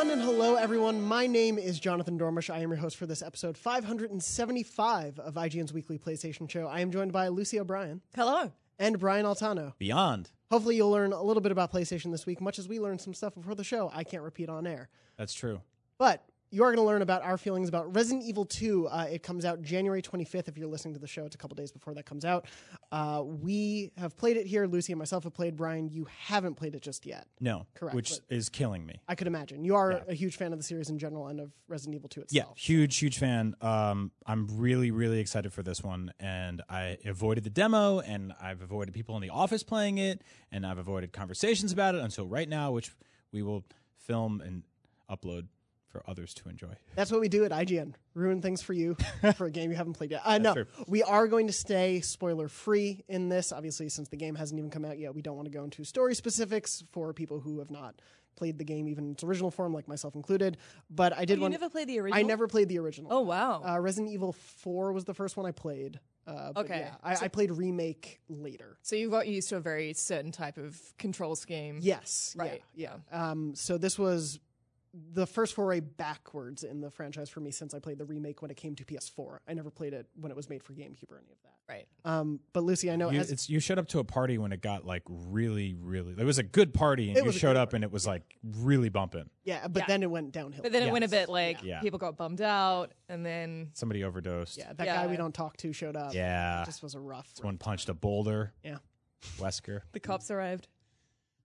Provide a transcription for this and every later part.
on and hello everyone. My name is Jonathan Dornbush. I am your host for this episode 575 of IGN's weekly PlayStation show. I am joined by Lucy O'Brien Hello. and Brian Altano. Beyond. Hopefully you'll learn a little bit about PlayStation this week, much as we learned some stuff before the show I can't repeat on air. That's true. But you are going to learn about our feelings about Resident Evil 2. Uh, it comes out January 25th. If you're listening to the show, it's a couple days before that comes out. Uh, we have played it here. Lucy and myself have played. Brian, you haven't played it just yet. No. Correct, Which but- is killing me. I could imagine. You are Yeah. a huge fan of the series in general and of Resident Evil 2 itself. Yeah, huge, huge fan. Um, I'm really, really excited for this one, and I avoided the demo, and I've avoided people in the office playing it, and I've avoided conversations about it until right now, which we will film and upload for others to enjoy. That's what we do at IGN. Ruin things for you for a game you haven't played yet. Uh, no, true. we are going to stay spoiler free in this. Obviously, since the game hasn't even come out yet, we don't want to go into story specifics for people who have not played the game even in its original form, like myself included. But I did You want. never played the original? I never played the original. Oh wow. Uh, Resident Evil 4 was the first one I played. Uh, but Okay. Yeah, I, I played remake later. so you got used to a very certain type of control scheme. Yes. yeah, Right. Yeah. Um, so this was the first foray backwards in the franchise for me since I played the remake when it came to PS4. I never played it when it was made for GameCube or any of that. Right. Um, but Lucy, I know You, as, it's, you showed up to a party when it got like really, really. It was a good party, and you showed good up, and it was like really bumping. yeah, but Yeah. then it went downhill. But then it went a bit like Yeah. people got bummed out, and then Somebody overdosed. yeah, that guy we don't talk to showed up. Yeah. it just was a rough. Someone punched a boulder. Yeah. Wesker. the cops arrived.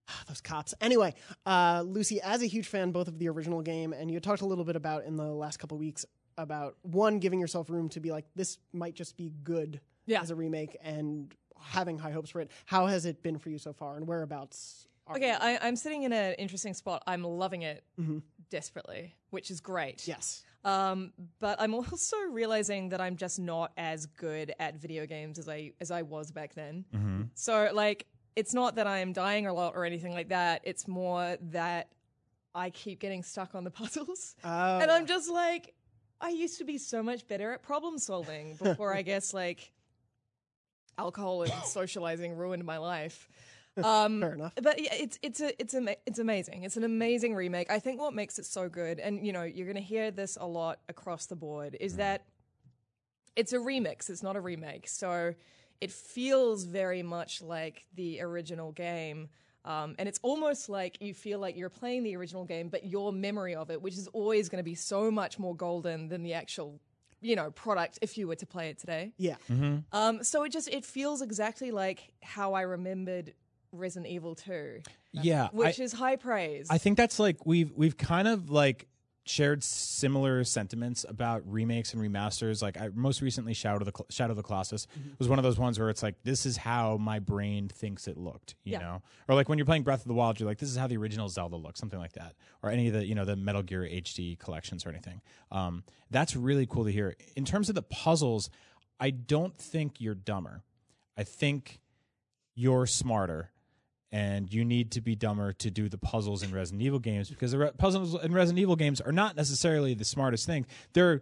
those cops. Anyway, uh, Lucy, as a huge fan both of the original game and you talked a little bit about in the last couple weeks about one giving yourself room to be like this might just be good Yeah. as a remake and having high hopes for it. How has it been for you so far, and whereabouts? Are Okay, you? I, I'm sitting in an interesting spot. I'm loving it Mm-hmm. desperately, which is great. yes. Um, but I'm also realizing that I'm just not as good at video games as I as I was back then. Mm-hmm. So like, it's not that I'm dying a lot or anything like that. It's more that I keep getting stuck on the puzzles, Oh. and I'm just like, I used to be so much better at problem solving before I guess like alcohol and socializing ruined my life. Um, Fair enough. but yeah, it's it's a it's a it's amazing. It's an amazing remake. I think what makes it so good, and you know, you're going to hear this a lot across the board, is that it's a remix. It's not a remake. So it feels very much like the original game. Um, and it's almost like you feel like you're playing the original game, but your memory of it, which is always going to be so much more golden than the actual, you know, product if you were to play it today. Yeah. Um, so it just it feels exactly like how I remembered Resident Evil 2, Yeah. which I- is high praise. I think that's like we've we've kind of like shared similar sentiments about remakes and remasters. Like I most recently Shadow of the Cl- Shadow of the Colossus was one of those ones where it's like this is how my brain thinks it looked, you Yeah. know, or like when you're playing Breath of the Wild, you're like this is how the original Zelda looked, something like that, or any of the you know the Metal Gear HD collections or anything. Um, that's really cool to hear. In terms of the puzzles, I don't think you're dumber. I think you're smarter and you need to be dumber to do the puzzles in Resident Evil games because the re- puzzles in Resident Evil games are not necessarily the smartest thing. They're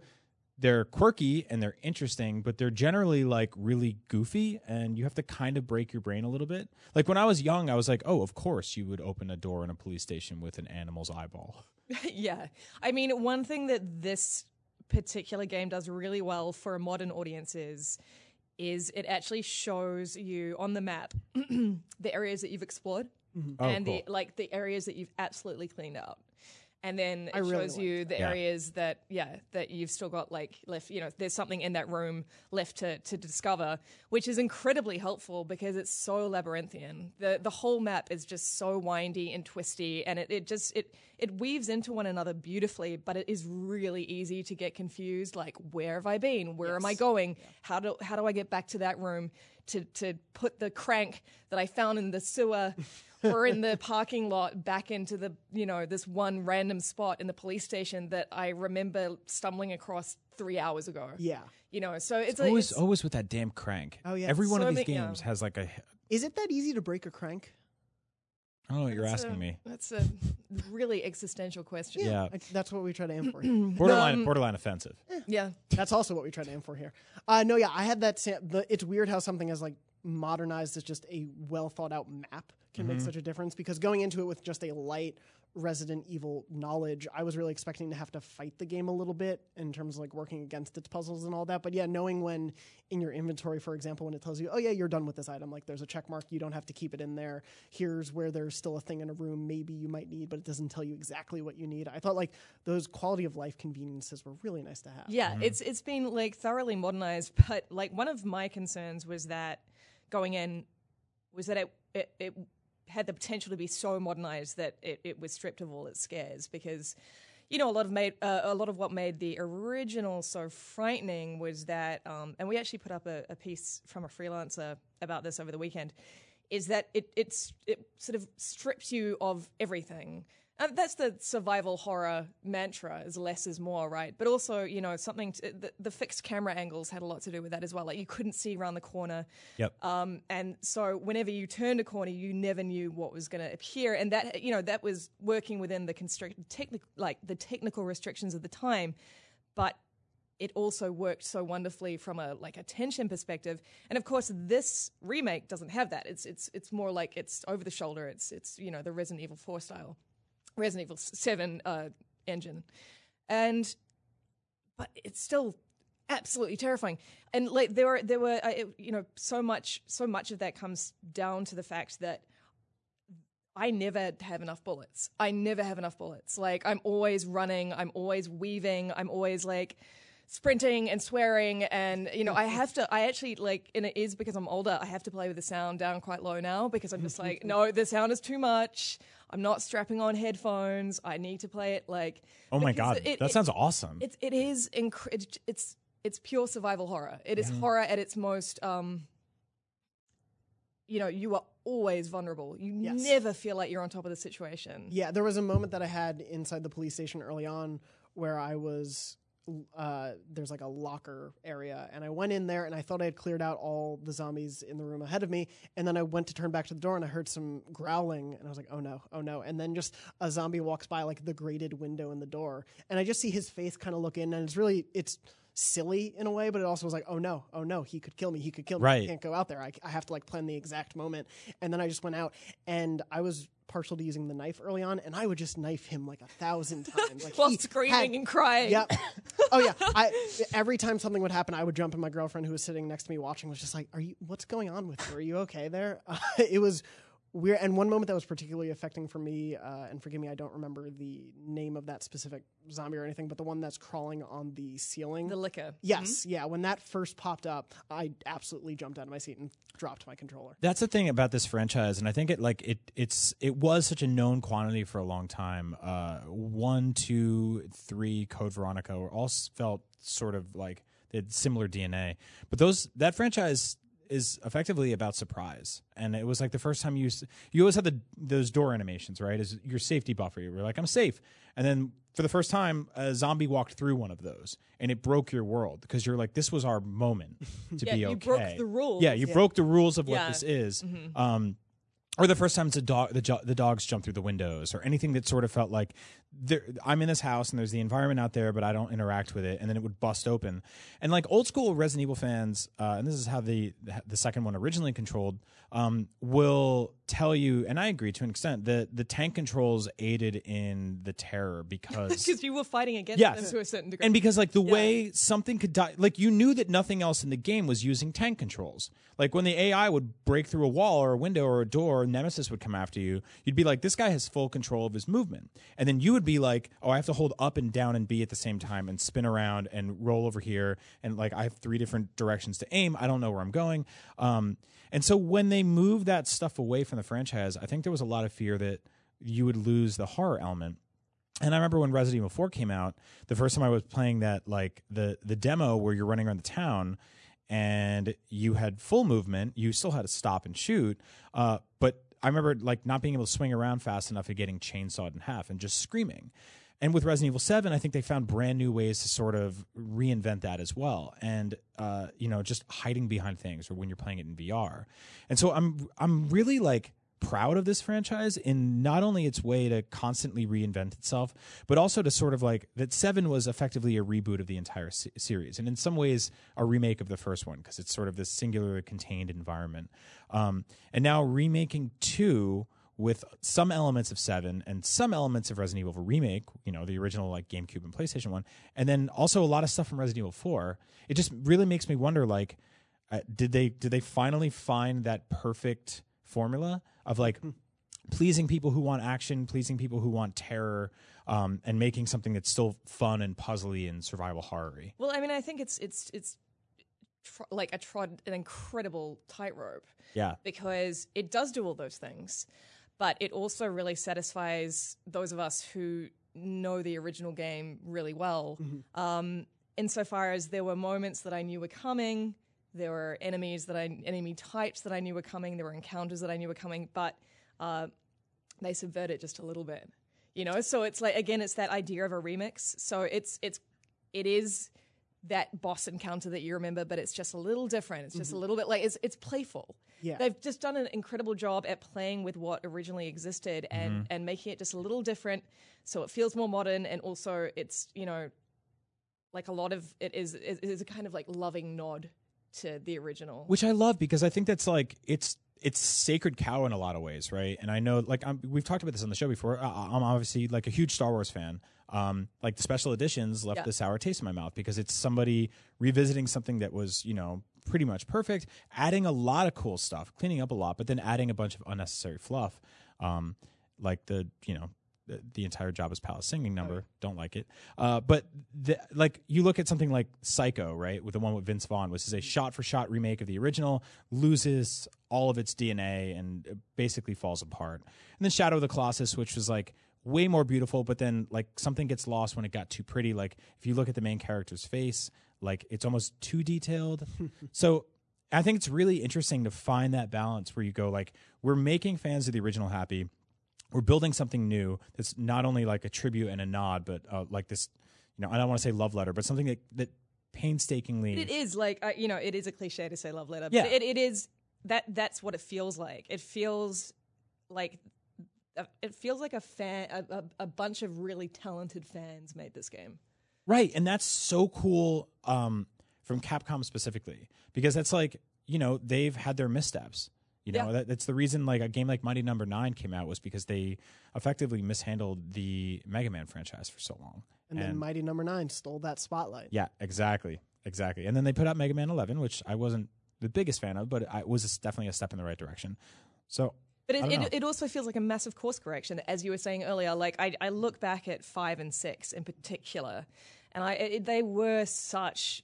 they're quirky and they're interesting, but they're generally like really goofy and you have to kind of break your brain a little bit. Like when I was young, I was like, "Oh, of course you would open a door in a police station with an animal's eyeball." yeah. I mean, one thing that this particular game does really well for a modern audiences is it actually shows you on the map the areas that you've explored mm-hmm. Oh, and the cool. like the areas that you've absolutely cleaned out. And then it I really shows you the Yeah. areas that yeah that you've still got like left you know there's something in that room left to, to discover which is incredibly helpful because it's so labyrinthian. The the whole map is just so windy and twisty and it, it just it it weaves into one another beautifully but it is really easy to get confused like where have I been? Where am I going? How do how do I get back to that room to to put the crank that I found in the sewer or in the parking lot back into the you know this one random spot in the police station that I remember stumbling across three hours ago. Yeah. You know, so it's, a, always it's always with that damn crank. Oh, yeah. Every one So of these many- yeah. games has like a Is it that easy to break a crank? I don't know what you're that's asking a- me. That's a really existential question. Yeah. I- that's what we try to aim for. here. Borderline borderline offensive. Yeah. That's also what we try to aim for here. Uh, no, yeah, I had that. Sa- the, it's weird how something as like modernized as just a well thought out map can make such a difference because going into it with just a light Resident Evil knowledge, I was really expecting to have to fight the game a little bit in terms of like working against its puzzles and all that. But yeah, knowing when in your inventory, for example, when it tells you, oh yeah, you're done with this item, like there's a check mark, you don't have to keep it in there. Here's where there's still a thing in a room maybe you might need, but it doesn't tell you exactly what you need. I thought like those quality of life conveniences were really nice to have. Yeah, mm-hmm. it's it's been like thoroughly modernized, but like one of my concerns was that going in was that it it, it had the potential to be so modernized that it, it was stripped of all its scares because you know a lot of made uh, a lot of what made the original so frightening was that um, and we actually put up a, a piece from a freelancer about this over the weekend is that it it's it sort of strips you of everything and that's the survival horror mantra is less is more right but also you know something to, the, the fixed camera angles had a lot to do with that as well like you couldn't see around the corner Yep. um, and so whenever you turned a corner, you never knew what was going to appear, and that you know that was working within the constrict, technic, like the technical restrictions of the time, but it also worked so wonderfully from a like a tension perspective. And of course, this remake doesn't have that. It's it's it's more like it's over the shoulder. It's it's you know the Resident Evil Four style, Resident Evil Seven uh, engine, and but it's still absolutely terrifying. And like there were there were uh, it- you know so much so much of that comes down to the fact that I never have enough bullets. I never have enough bullets. Like I'm always running, I'm always weaving, I'm always like sprinting and swearing and you know I have to I actually like and it is because I'm older I have to play with the sound down quite low now because I'm just like no the sound is too much I'm not strapping on headphones I need to play it like Oh my god, it- that it- sounds awesome. it's it is inc- it's, it's pure survival horror. It is horror at its most. Um, you know, you are always vulnerable. You Yes. never feel like you're on top of the situation. Yeah, there was a moment that I had inside the police station early on where I was uh, there's like a locker area, and I went in there and I thought I had cleared out all the zombies in the room ahead of me, and then I went to turn back to the door and I heard some growling, and I was like, oh no, oh no, and then just a zombie walks by like the grated window in the door, and I just see his face kind of look in, and it's really it's silly in a way, but it also was like, oh no, oh no, he could kill me, he could kill me, right. I can't go out there, I, I have to like plan the exact moment, and then I just went out, and I was partial to using the knife early on, and I would just knife him like a thousand times, like While screaming had- and crying. yeah. Oh yeah. I every time something would happen, I would jump, and my girlfriend who was sitting next to me watching was just like, "Are you? What's going on with you? Are you okay there?" Uh, it was weird. And one moment that was particularly affecting for me, uh, and forgive me, I don't remember the name of that specific zombie or anything, but the one that's crawling on the ceiling. The Licker. yes, yeah. When that first popped up, I absolutely jumped out of my seat and dropped my controller. That's the thing about this franchise, and I think it like it it's it was such a known quantity for a long time. Uh, one, two, three, Code Veronica were all felt sort of like they had similar DNA, but those that franchise is effectively about surprise, and it was like the first time you you always had the those door animations, right? Is your safety buffer, you were like, I'm safe, and then for the first time, a zombie walked through one of those, and it broke your world because you're like, this was our moment to Yeah, be okay. you broke the rules. Yeah, you broke the rules of what Yeah. this is. Um, or the first time a dog, the, jo- the dogs jump through the windows, or anything that sort of felt like there, I'm in this house and there's the environment out there, but I don't interact with it, and then it would bust open. And like old school Resident Evil fans, uh, and this is how the the second one originally controlled, um, will tell you, and I agree to an extent, that the tank controls aided in the terror because Because you were fighting against Yes. them to a certain degree. and because like the way something could die, like you knew that nothing else in the game was using tank controls. Like when the AI would break through a wall or a window or a door, Nemesis would come after you. You'd be like, this guy has full control of his movement, and then you would be like, oh, I have to hold up and down and B at the same time and spin around and roll over here, and like I have three different directions to aim. I don't know where I'm going. Um, and so when they moved that stuff away from the franchise, I think there was a lot of fear that you would lose the horror element. And I remember when Resident Evil 4 came out, the first time I was playing that, like the the demo where you're running around the town and you had full movement, you still had to stop and shoot. Uh, but I remember like not being able to swing around fast enough and getting chainsawed in half and just screaming. And with Resident Evil 7, I think they found brand new ways to sort of reinvent that as well. And, uh, you know, just hiding behind things or when you're playing it in VR. And so I'm, I'm really like proud of this franchise in not only its way to constantly reinvent itself, but also to sort of like that Seven was effectively a reboot of the entire se- series, and in some ways a remake of the first one because it's sort of this singularly contained environment. Um, and now remaking two with some elements of Seven and some elements of Resident Evil remake, you know, the original like GameCube and PlayStation one, and then also a lot of stuff from Resident Evil Four. It just really makes me wonder, like, uh, did they did they finally find that perfect formula of like pleasing people who want action, pleasing people who want terror, um, and making something that's still fun and puzzly and survival horror Well, I mean, I think it's it's it's tr- like a trod an incredible tightrope Yeah. because it does do all those things, but it also really satisfies those of us who know the original game really well. Um, insofar as there were moments that I knew were coming, there were enemies that I enemy types that I knew were coming, there were encounters that I knew were coming, but uh, they subvert it just a little bit. You know, so it's like again, it's that idea of a remix. So it's it's it is that boss encounter that you remember, but it's just a little different. It's just a little bit like it's it's playful. Yeah. They've just done an incredible job at playing with what originally existed and and making it just a little different, so it feels more modern and also it's you know like a lot of it is it is a kind of like loving nod to the original. which I love because I think that's like it's it's sacred cow in a lot of ways, right? And I know like I'm, we've talked about this on the show before. I, I'm obviously like a huge Star Wars fan. Um, like the special editions left Yeah. the sour taste in my mouth because it's somebody revisiting something that was you know pretty much perfect, adding a lot of cool stuff, cleaning up a lot, but then adding a bunch of unnecessary fluff, um, like the you know the, entire Jabba's Palace singing number. Don't like it. Uh, but the, like you look at something like Psycho, right, with the one with Vince Vaughn, which is a shot for shot remake of the original, loses all of its DNA and basically falls apart. And then Shadow of the Colossus, which was like way more beautiful, but then like something gets lost when it got too pretty. Like if you look at the main character's face, like it's almost too detailed. so I think it's really interesting to find that balance where you go like we're making fans of the original happy we're building something new that's not only like a tribute and a nod, but uh, like this, you know, I don't want to say love letter, but something that, that painstakingly. It is like uh, you know, it is a cliche to say love letter. Yeah. but it, it is that that's what it feels like. It feels like uh, it feels like a fan, a, a, a bunch of really talented fans made this game. Right, and that's so cool um, from Capcom specifically because that's like you know they've had their missteps. You know Yeah. that, that's the reason like a game like Mighty Number Nine came out was because they effectively mishandled the Mega Man franchise for so long. And then Mighty Number Nine stole that spotlight. Yeah, exactly, exactly. And then they put out Mega Man Eleven, which I wasn't the biggest fan of, but I it was definitely a step in the right direction. So But it, it, it also feels like a massive course correction, as you were saying earlier. Like I, I look back at five and six in particular, and I it, they were such.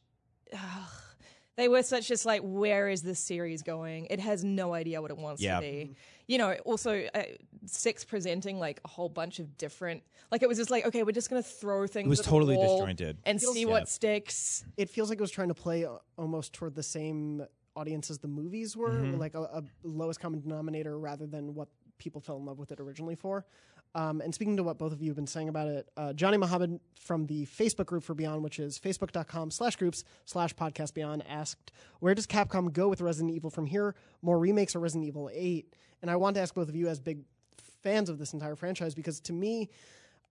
They were such just like, where is this series going? It has no idea what it wants Yeah. to be. You know, also uh, six presenting like a whole bunch of different. Like it was just like, okay, we're just gonna throw things. It was at the totally wall disjointed. and see Yeah. what sticks. It feels like it was trying to play uh, almost toward the same audience as the movies were, Mm-hmm. like a, a lowest common denominator rather than what people fell in love with it originally for. Um, and speaking to what both of you have been saying about it, uh, Johnny Mohammed from the Facebook group for Beyond, which is facebook.com slash groups slash podcast beyond, asked, Where does Capcom go with Resident Evil from here? More remakes or Resident Evil 8? And I want to ask both of you as big fans of this entire franchise because to me,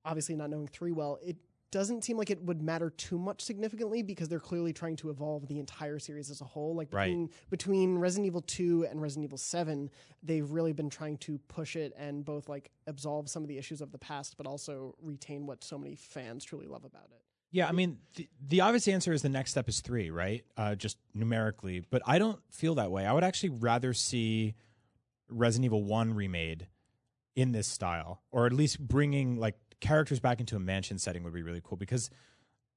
obviously not knowing 3 well, it doesn't seem like it would matter too much significantly because they're clearly trying to evolve the entire series as a whole. Like Right. between between Resident Evil 2 and Resident Evil 7, they've really been trying to push it and both like absolve some of the issues of the past but also retain what so many fans truly love about it. Yeah, I mean, the, the obvious answer is the next step is three, right? Uh, just numerically. But I don't feel that way. I would actually rather see Resident Evil 1 remade in this style, or at least bringing like characters back into a mansion setting would be really cool because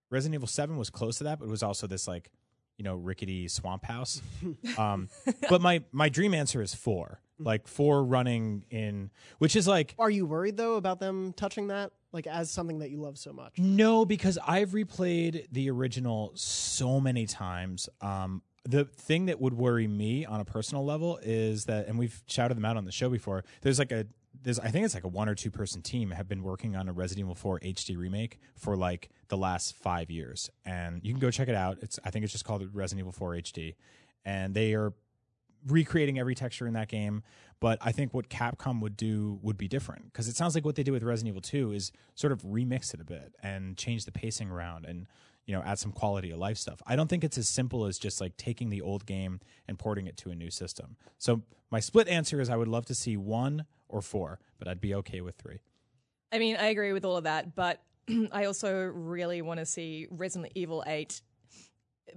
Resident Evil 7 was close to that, but it was also this like, you know, rickety swamp house. um, but my, my dream answer is four. Like four running in, which is like, Are you worried though about them touching that like as something that you love so much? No, because I've replayed the original so many times. Um, the thing that would worry me on a personal level is that, and we've shouted them out on the show before. There's like a, there's I think it's like a one or two person team have been working on a Resident Evil 4 HD remake for like the last five years, and you can go check it out. It's I think it's just called Resident Evil 4 HD, and they are recreating every texture in that game. But I think what Capcom would do would be different because it sounds like what they did with Resident Evil 2 is sort of remix it a bit and change the pacing around and you know add some quality of life stuff. I don't think it's as simple as just like taking the old game and porting it to a new system. So my split answer is I would love to see one or four, but I'd be okay with three. I mean, I agree with all of that, but I also really want to see Resident Evil 8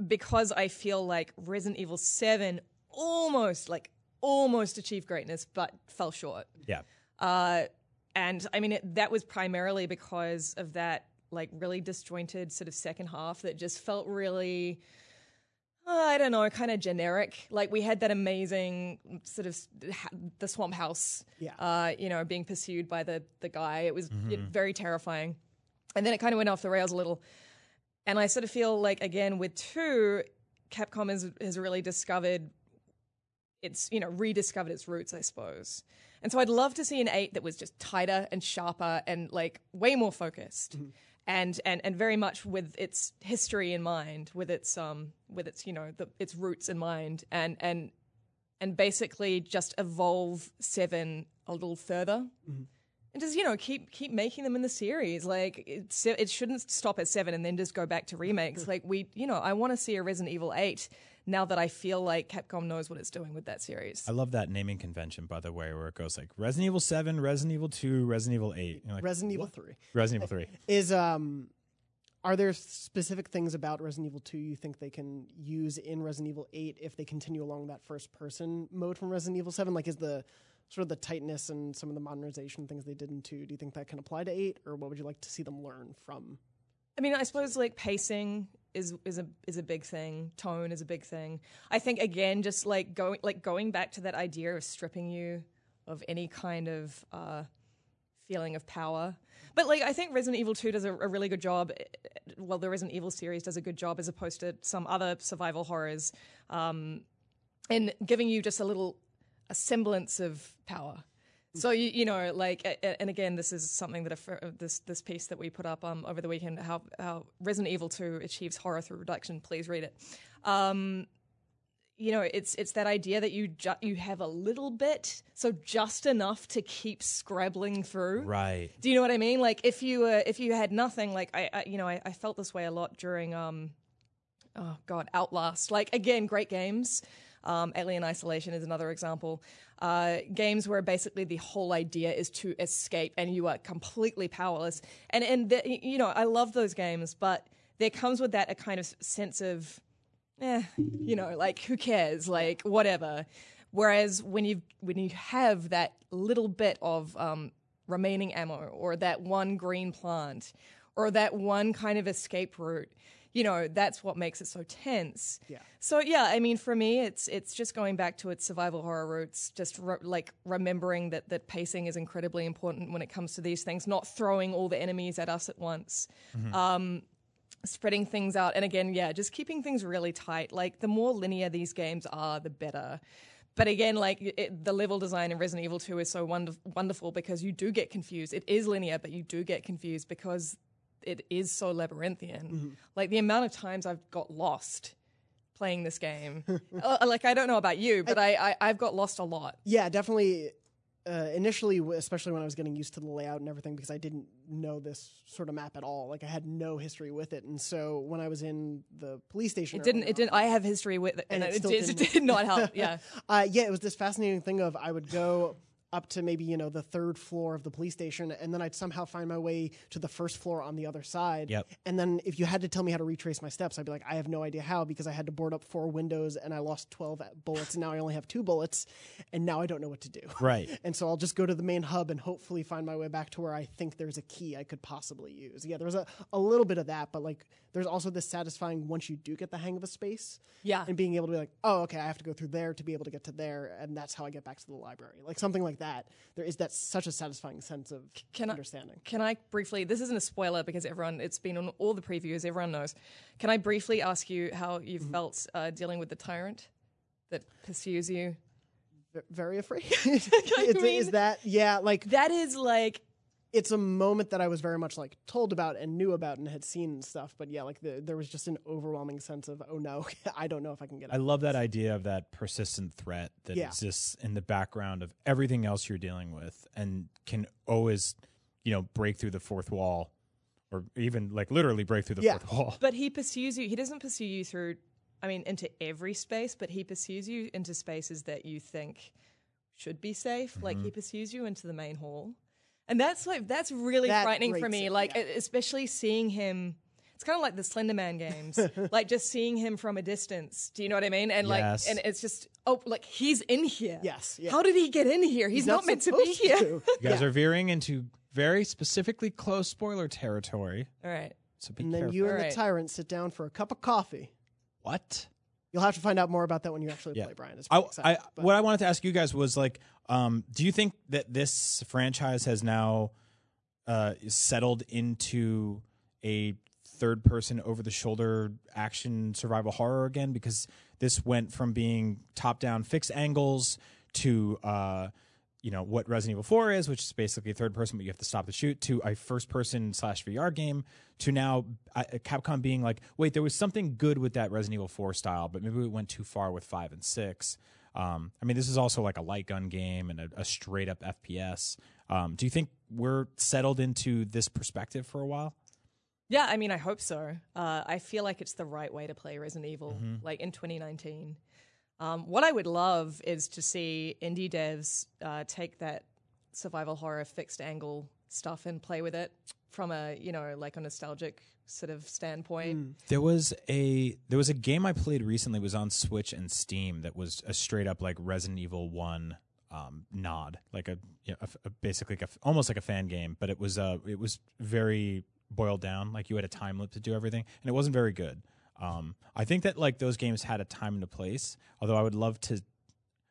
because I feel like Resident Evil 7 almost like almost achieved greatness but fell short. Yeah. Uh, and I mean, it, that was primarily because of that like really disjointed sort of second half that just felt really. Uh, I don't know, kind of generic. Like we had that amazing sort of the swamp house, Yeah. uh, you know, being pursued by the the guy. It was it, very terrifying, and then it kind of went off the rails a little. And I sort of feel like again with two, Capcom has has really discovered it's you know rediscovered its roots, I suppose. And so I'd love to see an eight that was just tighter and sharper and like way more focused, and and and very much with its history in mind, with its um with its you know the, its roots in mind, and and and basically just evolve seven a little further. And just you know keep keep making them in the series. Like it's, it shouldn't stop at seven and then just go back to remakes. like we, you know, I want to see a Resident Evil eight now that I feel like Capcom knows what it's doing with that series. I love that naming convention, by the way, where it goes like Resident Evil 7, Resident Evil 2, Resident Evil 8. Like, Resident Evil 3. Resident Evil 3. Is um are there specific things about Resident Evil 2 you think they can use in Resident Evil 8 if they continue along that first person mode from Resident Evil 7? Like is the sort of the tightness and some of the modernization things they did in 2, do you think that can apply to 8 or what would you like to see them learn from I mean, I suppose like pacing is is a is a big thing. Tone is a big thing. I think again, just like going like going back to that idea of stripping you of any kind of uh, feeling of power. But like, I think Resident Evil Two does a, a really good job. eh, Well, the Resident Evil series does a good job as opposed to some other survival horrors, um, in giving you just a little a semblance of power. So you, you know, like, and again, this is something that a, uh, this this piece that we put up um, over the weekend, how how Resident Evil Two achieves horror through reduction. Please read it. Um, you know, it's it's that idea that you ju- you have a little bit, so just enough to keep scrabbling through. Right. Do you know what I mean? Like if you uh, if you had nothing, like I, I you know I, I felt this way a lot during um oh god Outlast. Like again, great games. Um, Alien Isolation is another example. Uh, games where basically the whole idea is to escape and you are completely powerless. And and the, you know I love those games, but there comes with that a kind of sense of eh, you know, like who cares, like whatever. Whereas when you when you have that little bit of um, remaining ammo, or that one green plant, or that one kind of escape route, you know, that's what makes it so tense. Yeah. So yeah, I mean, for me, it's it's just going back to its survival horror roots, just re- like remembering that that pacing is incredibly important when it comes to these things, not throwing all the enemies at us at once mm-hmm. um, spreading things out. And again, yeah, just keeping things really tight. Like the more linear these games are, the better. But again, like it, the level design in Resident Evil 2 is so wonder- wonderful because you do get confused. It is linear, but you do get confused because it is so labyrinthian. Like the amount of times I've got lost playing this game. Uh, like I don't know about you, but I, I I've got lost a lot. Yeah, definitely. Uh, initially, especially when I was getting used to the layout and everything, because I didn't know this sort of map at all. Like I had no history with it, and so when I was in the police station, It didn't. It didn't. I have history with it, And and, it it, did, didn't- it did not help. Yeah. uh, yeah, it was this fascinating thing of I would go up to maybe you know the third floor of the police station, and then I'd somehow find my way to the first floor on the other side. Yep. And then if you had to tell me how to retrace my steps, I'd be like, I have no idea how because I had to board up four windows and I lost twelve bullets, and now I only have two bullets, and now I don't know what to do. Right. And so I'll just go to the main hub and hopefully find my way back to where I think there's a key I could possibly use. Yeah, there was a, a little bit of that, but like there's also this satisfying once you do get the hang of a space. Yeah. And being able to be like, oh, okay, I have to go through there to be able to get to there, and that's how I get back to the library. Like something like that. There is that such a satisfying sense of Can I- understanding. Can I briefly? This isn't a spoiler because everyone it's been on all the previews. Everyone knows. Can I briefly ask you how you Mm-hmm. felt uh, dealing with the tyrant that pursues you? Very afraid. Mean- is that yeah? Like That is like it's a moment that I was very much like told about and knew about and had seen and stuff. But yeah, like the, there was just an overwhelming sense of oh no, I don't know if I can get. I out. love that idea of that persistent threat that Yeah. exists in the background of everything else you're dealing with and can always, you know, break through the fourth wall or even like literally break through the Yeah. fourth wall. But he pursues you. He doesn't pursue you through, I mean, into every space, but he pursues you into spaces that you think should be safe. Like Mm-hmm. he pursues you into the main hall, and that's like that's really That frightening for me. it, Like yeah. especially seeing him. It's kind of like the Slender Man games, like just seeing him from a distance. Do you know what I mean? And like, Yes. and it's just oh, like he's in here. Yes, yeah. How did he get in here? He's, not, meant to be here. to. You guys Yeah. are veering into very specifically close spoiler territory. All right. So be And then careful. you and Alright. the tyrant sit down for a cup of coffee. what? You'll have to find out more about that when you actually Yeah. play, Brian. I, exciting, I, what I wanted to ask you guys was like, um, do you think that this franchise has now uh, settled into a third person over the shoulder action survival horror again? Because this went from being top down fixed angles to, uh, you know, what Resident Evil 4 is, which is basically third person, but you have to stop the shoot, to a first person slash VR game, to now uh, Capcom being like, wait, there was something good with that Resident Evil 4 style, but maybe we went too far with 5 and 6. Um, I mean, this is also like a light gun game and a, a straight up FPS. Um, do you think we're settled into this perspective for a while? Yeah, I mean, I hope so. Uh, I feel like it's the right way to play Resident Evil, Mm-hmm. like in 2019. Um, what I would love is to see indie devs uh, take that survival horror fixed angle stuff and play with it from a you know like a nostalgic sort of standpoint. There was a there was a game I played recently was on Switch and Steam that was a straight up like Resident Evil One um, nod, like a, you know, a- a- basically like a, almost like a fan game, but it was uh it was very boiled down. Like you had a time limit to do everything, and it wasn't very good. Um, I think that like those games had a time and a place. Although I would love to,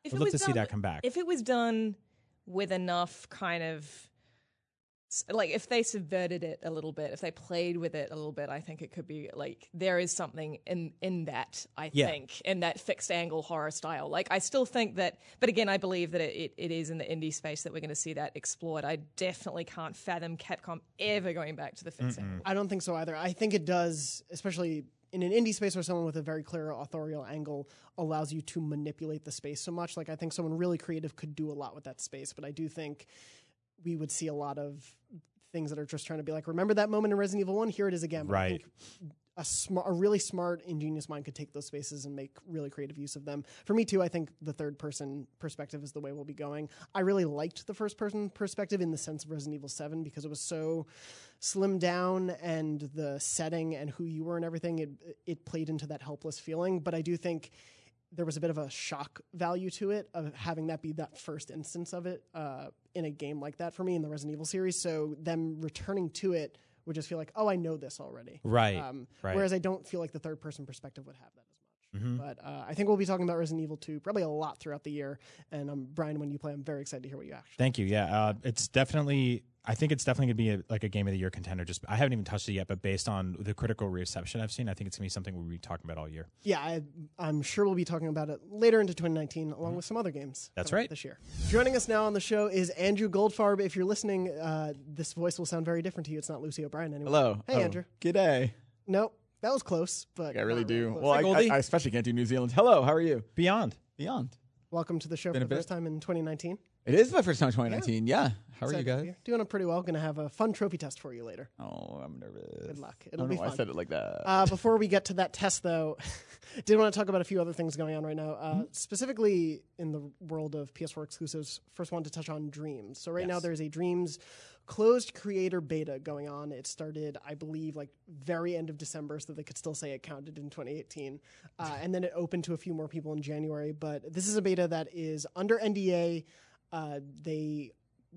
If I'd love was to see that come back. If it was done with enough kind of like if they subverted it a little bit, if they played with it a little bit, I think it could be like there is something in in that. I Yeah. think in that fixed angle horror style. Like I still think that, but again, I believe that it, it, it is in the indie space that we're going to see that explored. I definitely can't fathom Capcom ever going back to the fixed angle. I don't think so either. I think it does, especially in an indie space where someone with a very clear authorial angle allows you to manipulate the space so much. Like I think someone really creative could do a lot with that space, but I do think we would see a lot of things that are just trying to be like, remember that moment in Resident Evil One? Here it is again. Right. A smart, a really smart, ingenious mind could take those spaces and make really creative use of them. For me too, I think the third person perspective is the way we'll be going. I really liked the first person perspective in the sense of Resident Evil Seven because it was so slimmed down and the setting and who you were and everything. It it played into that helpless feeling. But I do think there was a bit of a shock value to it of having that be that first instance of it uh, in a game like that for me in the Resident Evil series. So them returning to it would just feel like, oh, I know this already. right, Um, right. Whereas I don't feel like the third person perspective would have that as much. Mhm. But uh, I think we'll be talking about Resident Evil 2 probably a lot throughout the year. And um, Brian, when you play, I'm very excited to hear what you actually. Thank you. Yeah, uh, it's definitely. I think it's definitely going to be a, like a game of the year contender. Just I haven't even touched it yet, but based on the critical reception I've seen, I think it's going to be something we'll be talking about all year. Yeah, I, I'm sure we'll be talking about it later into 2019, along with some other games. Mm-hmm. That's right. This year. Joining us now on the show is Andrew Goldfarb. If you're listening, uh, this voice will sound very different to you. It's not Lucy O'Brien anymore. Hello. Hey, Oh, Andrew. G'day. No, that was close, but I really do. close. Well, I, I, I especially can't do New Zealand. Hello, how are you? Beyond. Beyond. Welcome to the show Been for the bit. first time in 2019. It is my first time in 2019. Yeah. How are you guys? be here. Doing pretty well. Going to have a fun trophy test for you later. Oh, I'm nervous. Good luck. It'll don't be know why fun. I said it like that. Uh, before we get to that test, though, did want to talk about a few other things going on right now. Uh, Mm-hmm. Specifically in the world of PS4 exclusives, first wanted to touch on Dreams. So right now there's a Dreams closed creator beta going on. It started, I believe, like very end of December, so they could still say it counted in 2018, uh, and then it opened to a few more people in January. But this is a beta that is under NDA. Uh, they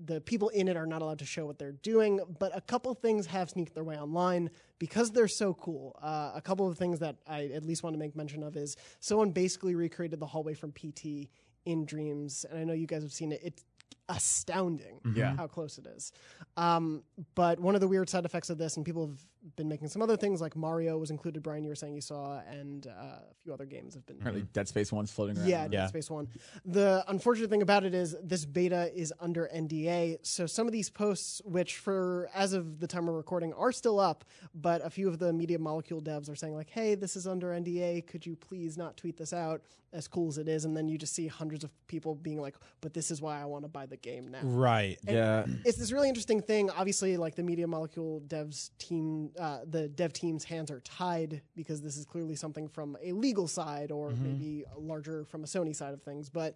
the people in it are not allowed to show what they're doing, but a couple things have sneaked their way online because they're so cool. Uh, a couple of things that I at least want to make mention of is someone basically recreated the hallway from PT in Dreams, and I know you guys have seen it. It's astounding Yeah. how close it is. Um, but one of the weird side effects of this, and people have been making some other things like Mario was included. Brian, you were saying you saw, and uh, a few other games have been. Apparently, Dead Space One's floating around. Yeah, Dead Yeah. Space One. The unfortunate thing about it is this beta is under NDA, so some of these posts, which for as of the time we're recording, are still up, but a few of the Media Molecule devs are saying like, "Hey, this is under NDA. Could you please not tweet this out?" As cool as it is, and then you just see hundreds of people being like, "But this is why I want to buy the game now." Right. Yeah. it's this really interesting thing. Obviously, like the Media Molecule devs team, uh, the dev team's hands are tied because this is clearly something from a legal side or maybe larger from a Sony side of things. But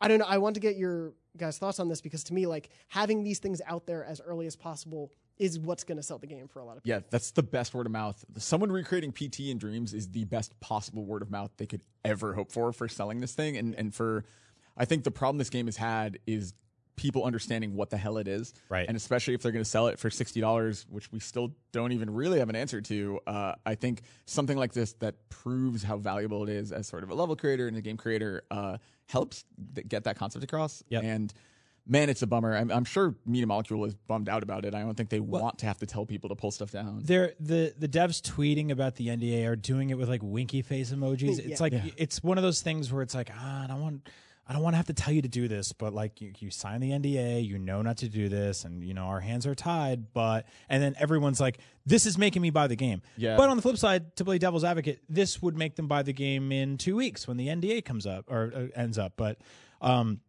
I don't know. I want to get your guys' thoughts on this because to me, like having these things out there as early as possible is what's going to sell the game for a lot of people. Yeah, that's the best word of mouth. Someone recreating PT in Dreams is the best possible word of mouth they could ever hope for for selling this thing. And and for I think the problem this game has had is people understanding what the hell it is. Right. And especially if they're going to sell it for sixty dollars, which we still don't even really have an answer to. Uh, I think something like this that proves how valuable it is as sort of a level creator and a game creator uh, helps th- get that concept across. Yep. And man, it's a bummer. I'm, I'm sure Media Molecule is bummed out about it. I don't think they want to have to tell people to pull stuff down. They're the the devs tweeting about the NDA are doing it with like winky face emojis. Yeah. It's like it's one of those things where it's like ah, I don't want I don't want to have to tell you to do this, but like you, you sign the NDA, you know not to do this, and you know our hands are tied. But and then everyone's like, this is making me buy the game. Yeah. But on the flip side, to play devil's advocate, this would make them buy the game in two weeks when the NDA comes up or uh, ends up. But um,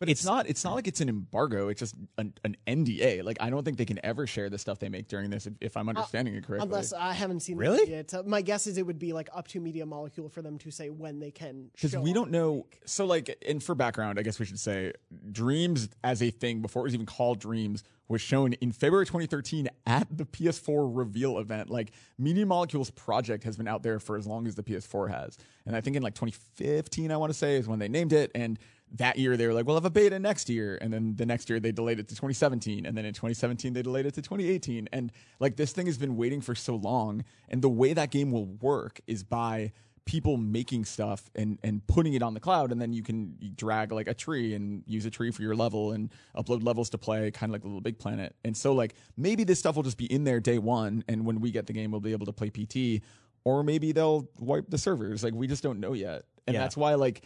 But it's, not. It's not like it's an embargo. It's just an, an NDA. Like I don't think they can ever share the stuff they make during this. If, if I'm understanding it correctly. Unless I haven't seen Really? yet. Uh, my guess is it would be like up to Media Molecule for them to say when they can. because we don't know. So like, and for background, I guess we should say, Dreams as a thing before it was even called Dreams was shown in February 2013 at the PS4 reveal event. Like Media Molecule's project has been out there for as long as the PS4 has, and I think in like 2015, I want to say is when they named it, and that year they were like, we'll have a beta next year, and then the next year they delayed it to 2017, and then in 2017 they delayed it to 2018, and like this thing has been waiting for so long, and the way that game will work is by people making stuff and and putting it on the cloud. And then you can drag like a tree and use a tree for your level and upload levels to play kind of like a little big planet. And so like maybe this stuff will just be in there day one. And when we get the game we'll be able to play pt or maybe they'll wipe the servers. Like we just don't know yet. And Yeah. that's why like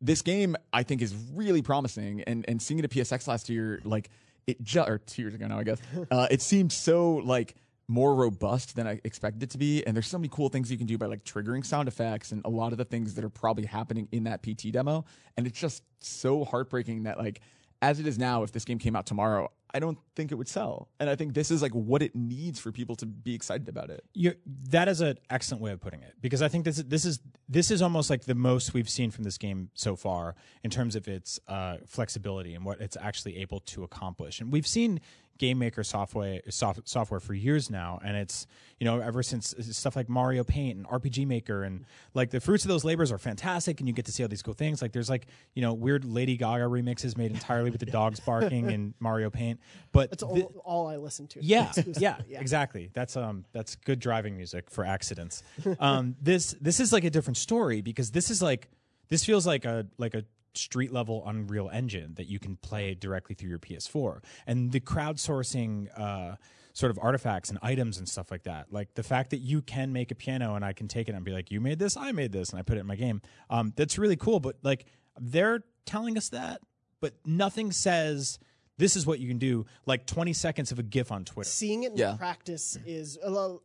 this game I think is really promising. And and seeing it at PSX last year like it just or two years ago now I guess uh, it seemed so like more robust than I expected it to be. And there's so many cool things you can do by like triggering sound effects and a lot of the things that are probably happening in that PT demo. And it's just so heartbreaking that like as it is now if this game came out tomorrow I don't think it would sell. And I think this is like what it needs for people to be excited about it. You that is an excellent way of putting it. Because I think this is this is this is almost like the most we've seen from this game so far in terms of its uh, flexibility and what it's actually able to accomplish. And we've seen game maker software soft, software for years now, and it's you know ever since stuff like Mario Paint and RPG Maker and like the fruits of those labors are fantastic, and you get to see all these cool things. Like there's like you know weird Lady Gaga remixes made entirely with the dogs barking in Mario Paint, but That's all, all I listen to. yeah, Exclusively, yeah, exactly. That's um that's good driving music for accidents. um this this is like a different story because this is like this feels like a like a street level Unreal Engine that you can play directly through your PS4. And the crowdsourcing uh sort of artifacts and items and stuff like that. Like the fact that you can make a piano and I can take it and be like, You made this, I made this, and I put it in my game. Um that's really cool. But like they're telling us that, but nothing says this is what you can do like 20 seconds of a gif on twitter Seeing it in Yeah. practice is.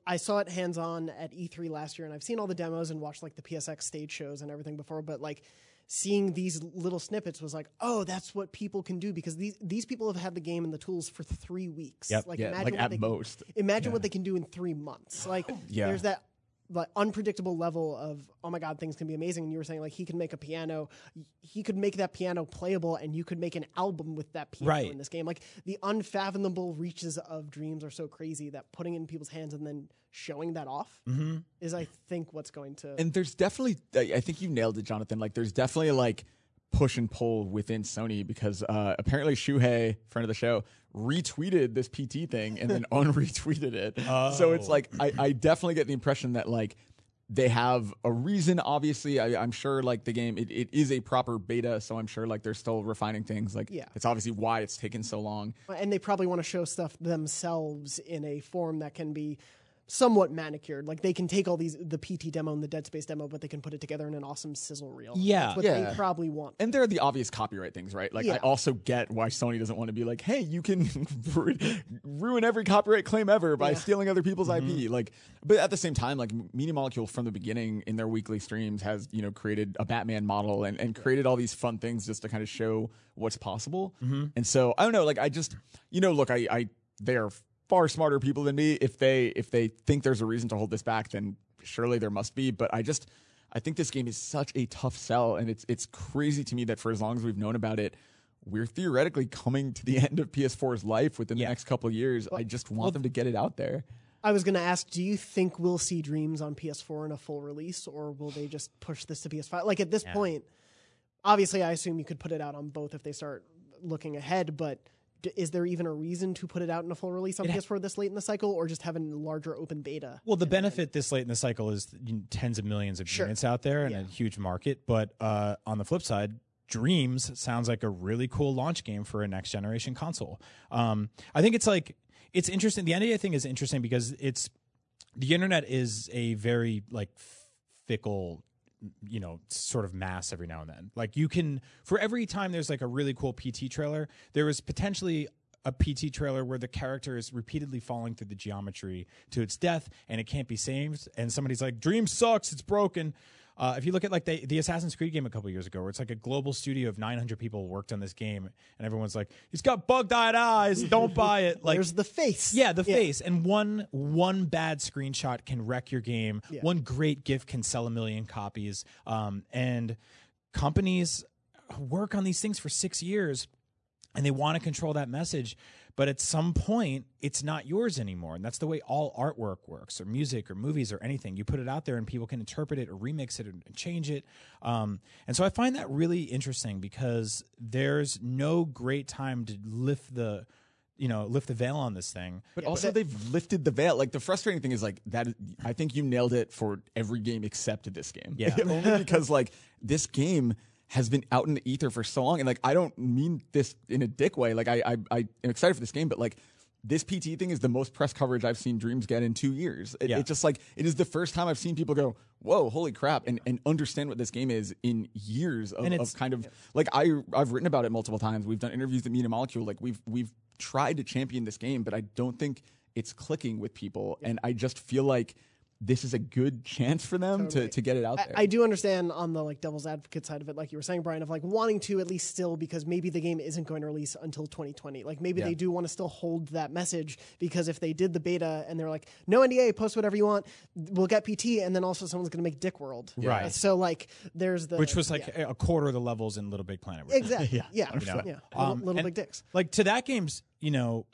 I saw it hands on at E3 last year, and I've seen all the demos and watched like the PSX stage shows and everything before. But like seeing these little snippets was like, oh, that's what people can do because these these people have had the game and the tools for three weeks. Yep. Like yeah imagine like what at they most imagine what they can do in three months. Like Yeah. there's that like unpredictable level of oh my god things can be amazing and you were saying like he can make a piano he could make that piano playable and you could make an album with that piano Right. in this game like the unfathomable reaches of dreams are so crazy that putting it in people's hands and then showing that off Mm-hmm. is i think what's going to and there's definitely I I think you nailed it, Jonathan. Like there's definitely like push and pull within Sony because uh, apparently Shuhei, friend of the show, retweeted this PT thing and then unretweeted it. So it's Oh. like I, I definitely get the impression that like they have a reason. Obviously, I, I'm sure like the game it, it is a proper beta, so I'm sure like they're still refining things. Like Yeah. it's obviously why it's taken so long. and they probably want to show stuff themselves in a form that can be somewhat manicured. Like they can take all these the PT demo and the Dead Space demo, but they can put it together in an awesome sizzle reel. Yeah. That's what Yeah. they probably want. And there are the obvious copyright things, right? Like, I also get why Sony doesn't want to be like, hey, you can ruin every copyright claim ever by Yeah. stealing other people's IP. Mm-hmm. Like, but at the same time, like, Media Molecule from the beginning in their weekly streams has, you know, created a Batman model and, and created all these fun things just to kind of show what's possible. Mm-hmm. And so, I don't know, like, I just, you know, look, I, I, they are far smarter people than me. If they, if they think there's a reason to hold this back, then surely there must be. But I just, I think this game is such a tough sell, and it's it's crazy to me that for as long as we've known about it, we're theoretically coming to the end of PS4's life within Yeah. the next couple of years. I just want them to get it out there. I was going to ask, do you think we'll see Dreams on PS4 in a full release, or will they just push this to PS5? Like at this point, obviously, I assume you could put it out on both if they start looking ahead. But d- is there even a reason to put it out in a full release on It ha- PS4 this late in the cycle, or just have a larger open beta? Well, the benefit this late in the cycle is tens of millions of Sure. units out there and Yeah. a huge market. But uh, on the flip side, Dreams sounds like a really cool launch game for a next generation console. Um, I think it's like it's interesting. The NDA thing is interesting because it's the internet is a very like fickle you know sort of mass every now and then. Like you can for every time there's like a really cool pt trailer there is potentially a pt trailer where the character is repeatedly falling through the geometry to its death and it can't be saved and somebody's like dream sucks it's broken uh, if you look at like the, the Assassin's Creed game a couple years ago, where it's like a global studio of 900 people worked on this game, and everyone's like, "He's got bug-eyed eyes, don't buy it." Like, There's the face. yeah, the face. And one one bad screenshot can wreck your game. One great GIF can sell a million copies. Um, and companies work on these things for six years and they want to control that message. But at some point, it's not yours anymore. And that's the way all artwork works, or music, or movies, or anything. You put it out there and people can interpret it, or remix it, or change it. Um, and so I find that really interesting because there's no great time to lift the you know lift the veil on this thing But also, they've lifted the veil. Like the frustrating thing is like that. I think you nailed it for every game except this game. Yeah. only because like this game has been out in the ether for so long, and like I don't mean this in a dick way. Like I, I, I am excited for this game, but like. This PT thing is the most press coverage I've seen Dreams get in two years. It, Yeah. it just like it is the first time I've seen people go, "Whoa, holy crap!" and, and understand what this game is in years of, of kind of like I I've written about it multiple times. We've done interviews at Media Molecule. Like we've we've tried to champion this game, but I don't think it's clicking with people. And I just feel like this is a good chance for them to, to get it out I, there. I do understand on the like devil's advocate side of it, like you were saying, Brian, of like wanting to at least still because maybe the game isn't going to release until 2020. Like maybe they do want to still hold that message because if they did the beta and they're like, no NDA, post whatever you want, we'll get PT, and then also someone's going to make Dick World. Right. So like, there's the which was like yeah. a quarter of the levels in little big planet were. exactly yeah yeah, You know? Little, Um, little and, big dicks. Like to that game's, you know,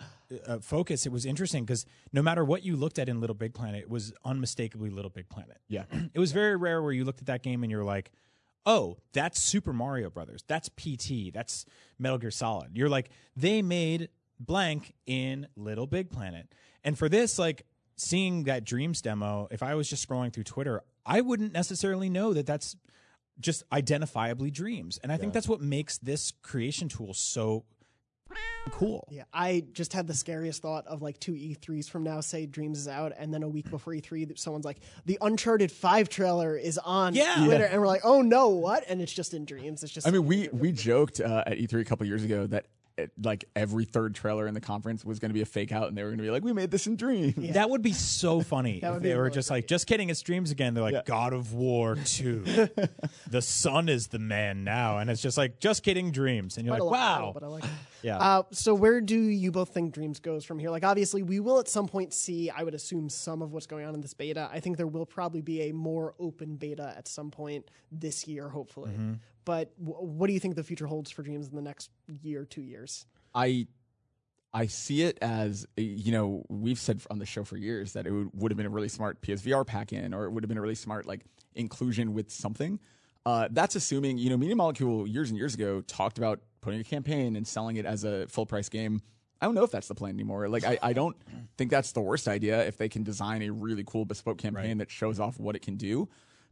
uh, focus. It was interesting because no matter what you looked at in Little Big Planet, it was unmistakably Little Big Planet. yeah. it was very rare where you looked at that game and you're like, oh, that's Super Mario Brothers. That's PT. That's Metal Gear Solid. You're like, they made blank in Little Big Planet. And for this, like, seeing that Dreams demo, if I was just scrolling through Twitter, I wouldn't necessarily know that that's just identifiably Dreams. And I think that's what makes this creation tool so cool. Yeah, I just had the scariest thought of like two E3s from now, say Dreams is out, and then a week before E3, that someone's like, the Uncharted 5 trailer is on Yeah. Twitter, and we're like, oh no, what? And it's just in Dreams. It's just. I mean, we we joked uh, at E3 a couple years ago that it, like every third trailer in the conference was going to be a fake out, and they were going to be like, "We made this in Dreams." That would be so funny if they were really just like, just kidding, it's dreams again. They're like, Yeah. God of War 2. the sun is the man now. And it's just like, just kidding, dreams. And you're Quite like, wow. title, but I like it. Yeah. Uh, so where do you both think Dreams goes from here? Like, obviously, we will at some point see. I would assume some of what's going on in this beta. I think there will probably be a more open beta at some point this year, hopefully. Mm-hmm. But w- what do you think the future holds for Dreams in the next year, two years? I I see it as you know we've said on the show for years that it would, would have been a really smart PSVR pack in, or it would have been a really smart like inclusion with something. Uh, that's assuming you know Media Molecule years and years ago talked about putting a campaign and selling it as a full price game. I don't know if that's the plan anymore. Like I, I don't think that's the worst idea if they can design a really cool bespoke campaign that shows off what it can do.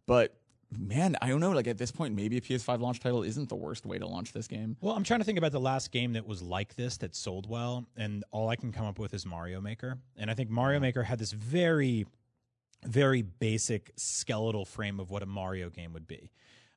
But man, I don't know. Like at this point, maybe a PS5 launch title isn't the worst way to launch this game. well, I'm trying to think about the last game that was like this that sold well. And all I can come up with is Mario Maker. And I think Mario Maker had this very very basic skeletal frame of what a Mario game would be.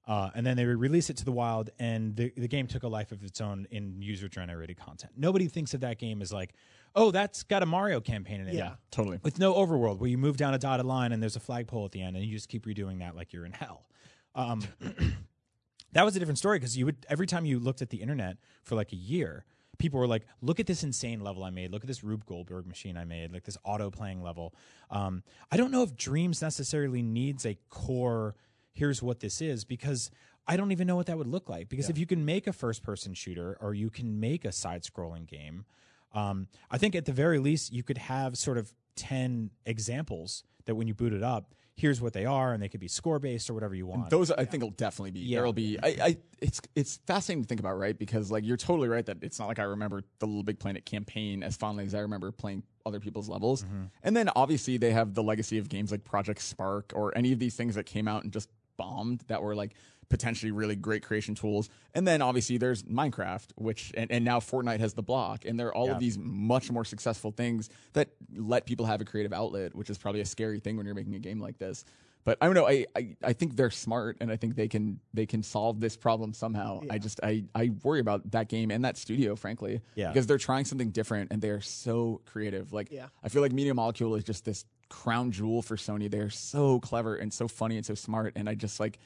Uh, and then they release it to the wild, and the, the game took a life of its own in user generated content. Nobody thinks of that game as like, oh, that's got a Mario campaign in it. Yeah. Totally. With no overworld where you move down a dotted line and there's a flagpole at the end, and you just keep redoing that like you're in hell. Um, that was a different story because you would every time you looked at the internet for like a year, people were like, "Look at this insane level I made. Look at this Rube Goldberg machine I made. Like this auto playing level." Um, I don't know if Dreams necessarily needs a core. Here's what this is because I don't even know what that would look like. Because if you can make a first person shooter or you can make a side scrolling game, um, I think at the very least you could have sort of ten examples that when you boot it up, here's what they are, and they could be score based or whatever you want. Those I think will definitely be. Yeah. There'll be. I, I. It's it's fascinating to think about, right? Because like you're totally right that it's not like I remember the Little Big Planet campaign as fondly as I remember playing other people's levels. And then obviously they have the legacy of games like Project Spark or any of these things that came out and just bombed that were like potentially really great creation tools. And then obviously there's Minecraft, which and, and now Fortnite has the block, and there are all Yeah. of these much more successful things that let people have a creative outlet, which is probably a scary thing when you're making a game like this. But I don't know. I, I, I think they're smart, and I think they can they can solve this problem somehow. I just I, I worry about that game and that studio, frankly, Yeah. because they're trying something different and they are so creative. Like Yeah. I feel like Media Molecule is just this crown jewel for Sony. They're so clever and so funny and so smart, and I just like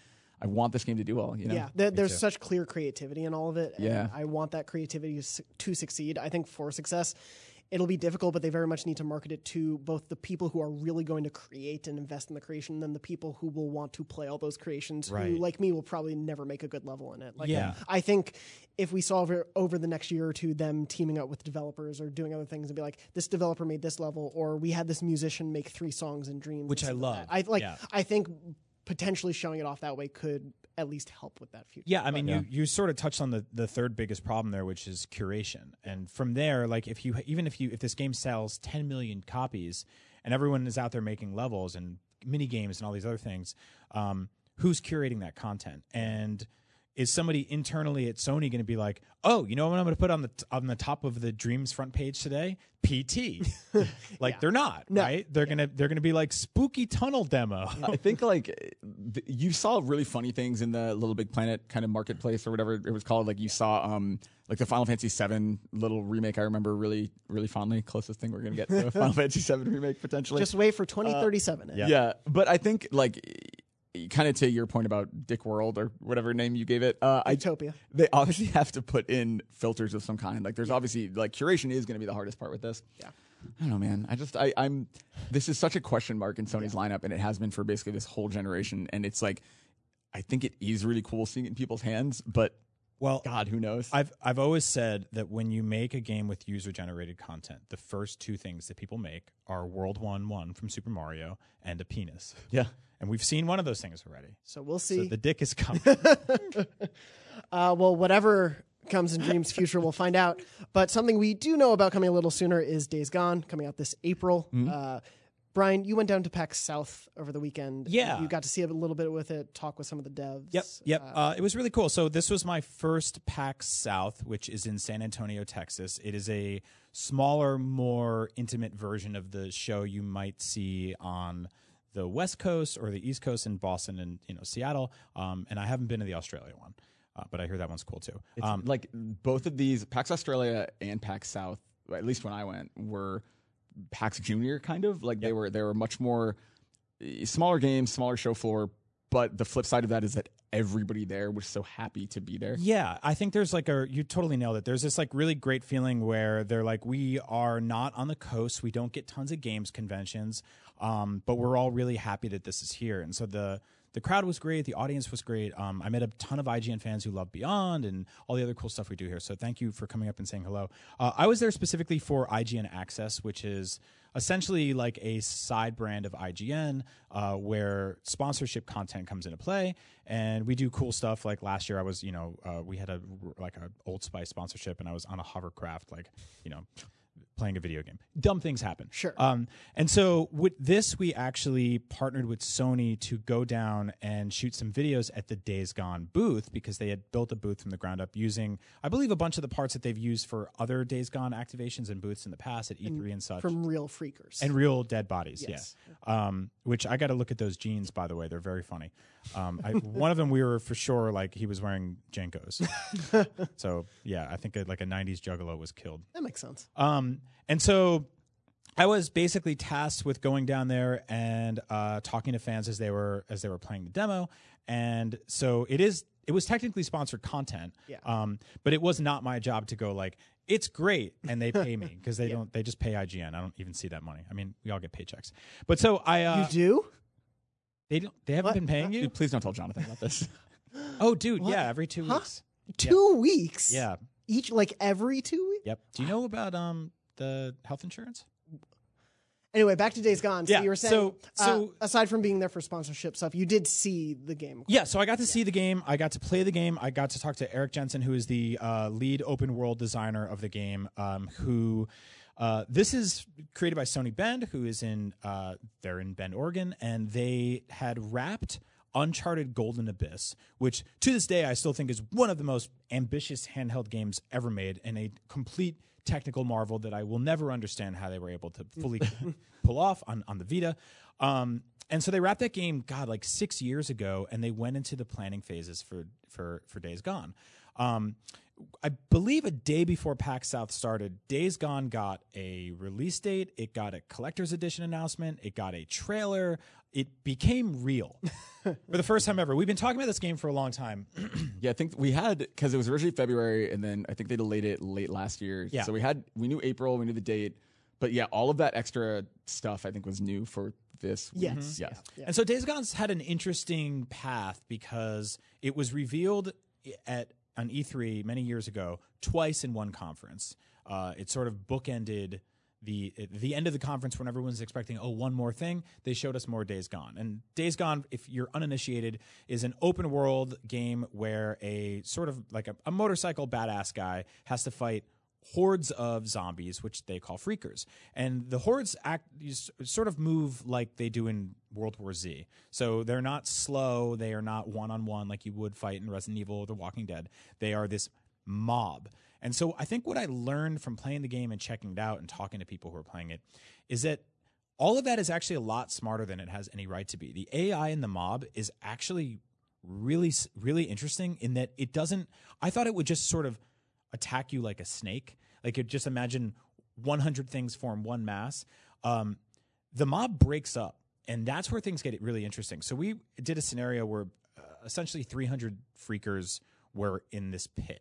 I want this game to do well. You know? Yeah, there, there's such clear creativity in all of it. and Yeah. I want that creativity to succeed. I think for success, it'll be difficult, but they very much need to market it to both the people who are really going to create and invest in the creation, and then the people who will want to play all those creations. Right. Who, like me, will probably never make a good level in it. Like, Yeah. I think if we saw over, over the next year or two them teaming up with developers or doing other things and be like, this developer made this level, or we had this musician make three songs in Dreams, Which I love. that. I like. Yeah. I think potentially showing it off that way could at least help with that future. Yeah, I mean, you you sort of touched on the the third biggest problem there, which is curation. And from there, like if you even if you if this game sells 10 million copies and everyone is out there making levels and mini games and all these other things, um, who's curating that content? And is somebody internally at Sony going to be like, "Oh, you know what I'm going to put on the t- on the top of the Dreams front page today? PT." like they're not, right? They're going to they're going to be like spooky tunnel demo. I think like th- you saw really funny things in the Little Big Planet kind of marketplace or whatever it was called. Like you saw um like the Final Fantasy VII little remake. I remember really really fondly. Closest thing we're gonna get to a Final Fantasy VII remake potentially. Just wait for 2037. yeah. yeah. but I think like kind of to your point about Dick World or whatever name you gave it. Uh, I Utopia. they obviously have to put in filters of some kind. Like there's obviously like curation is going to be the hardest part with this. Yeah. I don't know, man. I just I, I'm. This is such a question mark in Sony's lineup, and it has been for basically this whole generation. And it's like, I think it is really cool seeing it in people's hands, but Well, God, who knows? I've I've always said that when you make a game with user generated content, the first two things that people make are World One One from Super Mario and a penis. yeah. And we've seen one of those things already. So we'll So see. the dick is coming. Uh, well, whatever comes in Dream's future, we'll find out. But something we do know about coming a little sooner is Days Gone, coming out this April. Mm-hmm. Uh, Brian, you went down to PAX South over the weekend. Yeah. You got to see a little bit with it, talk with some of the devs. Yep, yep. Uh, it was really cool. So this was my first PAX South, which is in San Antonio, Texas. It is a smaller, more intimate version of the show you might see on the West Coast or the East Coast in Boston and you know Seattle. Um, and I haven't been to the Australia one, uh, but I hear that one's cool too. Um, like both of these, PAX Australia and PAX South, at least when I went, were PAX Junior kind of like they were they were much more eh, smaller games, smaller show floor. But the flip side of that is that everybody there was so happy to be there. Yeah, I think there's like a you totally nailed it. There's this like really great feeling where they're like we are not on the coast, we don't get tons of games conventions, um, but we're all really happy that this is here. And so the the crowd was great, the audience was great. Um, I met a ton of IGN fans who love Beyond and all the other cool stuff we do here. So thank you for coming up and saying hello. Uh, I was there specifically for IGN Access, which is essentially like a side brand of IGN uh, where sponsorship content comes into play, and we do cool stuff. Like last year, I was you know uh, we had a like a Old Spice sponsorship, and I was on a hovercraft, like you know. Playing a video game. Dumb things happen. Sure. Um, and so with this, we actually partnered with Sony to go down and shoot some videos at the Days Gone booth because they had built a booth from the ground up using, I believe, a bunch of the parts that they've used for other Days Gone activations and booths in the past at E3 and, such. from real freakers. and real dead bodies, Yes. yeah. Um, which I got to look at those jeans, by the way. They're very funny. Um, I, one of them, we were for sure like he was wearing JNCOs. so yeah, I think uh, like a '90s Juggalo was killed. that makes sense. Um, and so I was basically tasked with going down there and uh, talking to fans as they were as they were playing the demo. And so it is it was technically sponsored content. Yeah. Um, but it was not my job to go like it's great and they pay me because they don't they just pay IGN. I don't even see that money. I mean, we all get paychecks. But so I uh, you do? they don't they haven't What? been paying you? Dude, please don't tell Jonathan about this. Oh, dude, What? yeah, every 2 Huh? weeks. Two weeks? Yeah. Each like every two weeks? Yep. Do you know about um the health insurance? Anyway, back to Days Gone. So Yeah, you were saying, so- uh, aside from being there for sponsorship stuff, you did see the game. Yeah, so I got to see the game. I got to play the game. I got to talk to Eric Jensen, who is the uh, lead open world designer of the game. Um, who uh, this is created by Sony Bend, who is in uh, they're in Bend, Oregon, and they had wrapped Uncharted Golden Abyss, which to this day I still think is one of the most ambitious handheld games ever made, and a complete technical marvel that I will never understand how they were able to fully pull off on, on the Vita. Um, and so they wrapped that game, God, like six years ago, and they went into the planning phases for for for Days Gone. Um, I believe a day before PAX South started, Days Gone got a release date. It got a collector's edition announcement. It got a trailer. It became real for the first time ever. We've been talking about this game for a long time. yeah, I think we had because it was originally February, and then I think they delayed it late last year. Yeah. So we had we knew April, we knew the date, but yeah, all of that extra stuff I think was new for this. week. Yes. Yes. Yeah. And so Days Gone's had an interesting path because it was revealed at an E3 many years ago twice in one conference. Uh, it sort of bookended the the end of the conference when everyone's expecting oh one more thing. They showed us more Days Gone, and Days Gone, if you're uninitiated, is an open world game where a sort of like a, a motorcycle badass guy has to fight hordes of zombies, which they call freakers. And the hordes act sort of move like they do in World War Z. So they're not slow. They are not one on one like you would fight in Resident Evil or The Walking Dead. They are this mob. And so I think what I learned from playing the game and checking it out and talking to people who are playing it is that all of that is actually a lot smarter than it has any right to be. The AI in the mob is actually really really interesting in that it doesn't I thought it would just sort of attack you like a snake. Like you just imagine 100 things form one mass. Um, the mob breaks up, and that's where things get really interesting. So we did a scenario where uh, essentially 300 freakers were in this pit,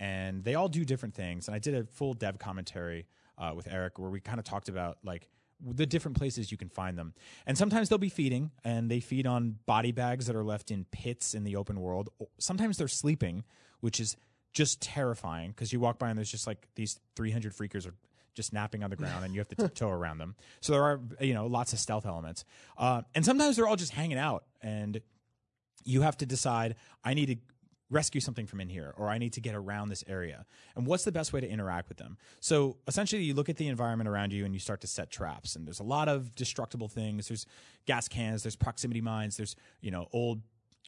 and they all do different things. And I did a full dev commentary uh, with Eric where we kind of talked about like the different places you can find them. And sometimes they'll be feeding, and they feed on body bags that are left in pits in the open world. Sometimes they're sleeping, which is just terrifying because you walk by and there's just like these 300 freakers are just napping on the ground and you have to tiptoe around them. So there are, you know, lots of stealth elements. Uh, and sometimes they're all just hanging out and you have to decide, I need to rescue something from in here or I need to get around this area. And what's the best way to interact with them? So essentially, you look at the environment around you and you start to set traps. And there's a lot of destructible things. There's gas cans, there's proximity mines, there's, you know, old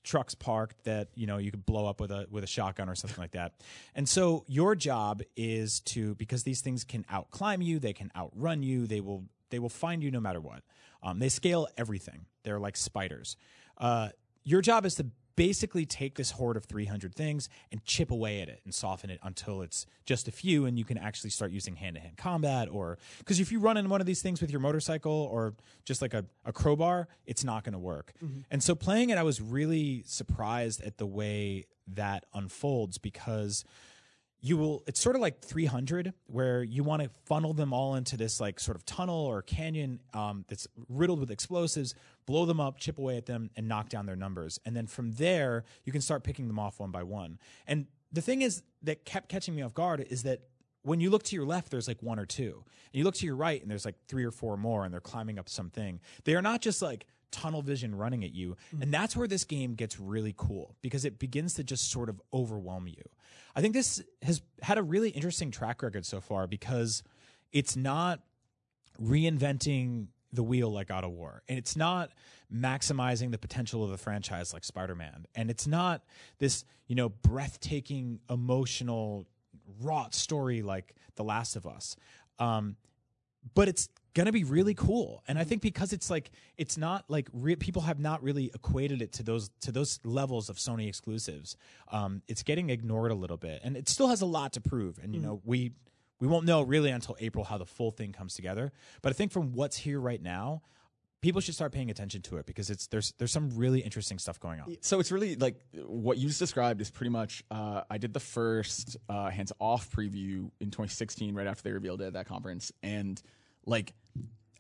trucks parked that you know you could blow up with a with a shotgun or something like that. And so your job is to because these things can outclimb you, they can outrun you, they will they will find you no matter what. Um, they scale everything. They're like spiders. Uh, your job is to basically take this horde of 300 things and chip away at it and soften it until it's just a few and you can actually start using hand-to-hand combat or because if you run in one of these things with your motorcycle or just like a, a crowbar it's not going to work mm-hmm. and so playing it i was really surprised at the way that unfolds because you will it's sort of like 300 where you want to funnel them all into this like sort of tunnel or canyon um, that's riddled with explosives blow them up chip away at them and knock down their numbers. And then from there you can start picking them off one by one. And the thing is that kept catching me off guard is that when you look to your left there's like one or two. And you look to your right and there's like three or four more and they're climbing up something. They are not just like tunnel vision running at you. And that's where this game gets really cool because it begins to just sort of overwhelm you. I think this has had a really interesting track record so far because it's not reinventing the wheel like God of War. And it's not maximizing the potential of the franchise like Spider-Man. And it's not this, you know, breathtaking, emotional, wrought story like The Last of Us. Um, but it's gonna be really cool. And i think because it's like it's not like re- people have not really equated it to those to those levels of sony exclusives. Um, it's getting ignored a little bit and it still has a lot to prove. And you know we we won't know really until april how the full thing comes together. But i think from what's here right now people should start paying attention to it because it's there's there's some really interesting stuff going on. So it's really like what you just described is pretty much. Uh, I did the first uh, hands off preview in 2016, right after they revealed it at that conference, and like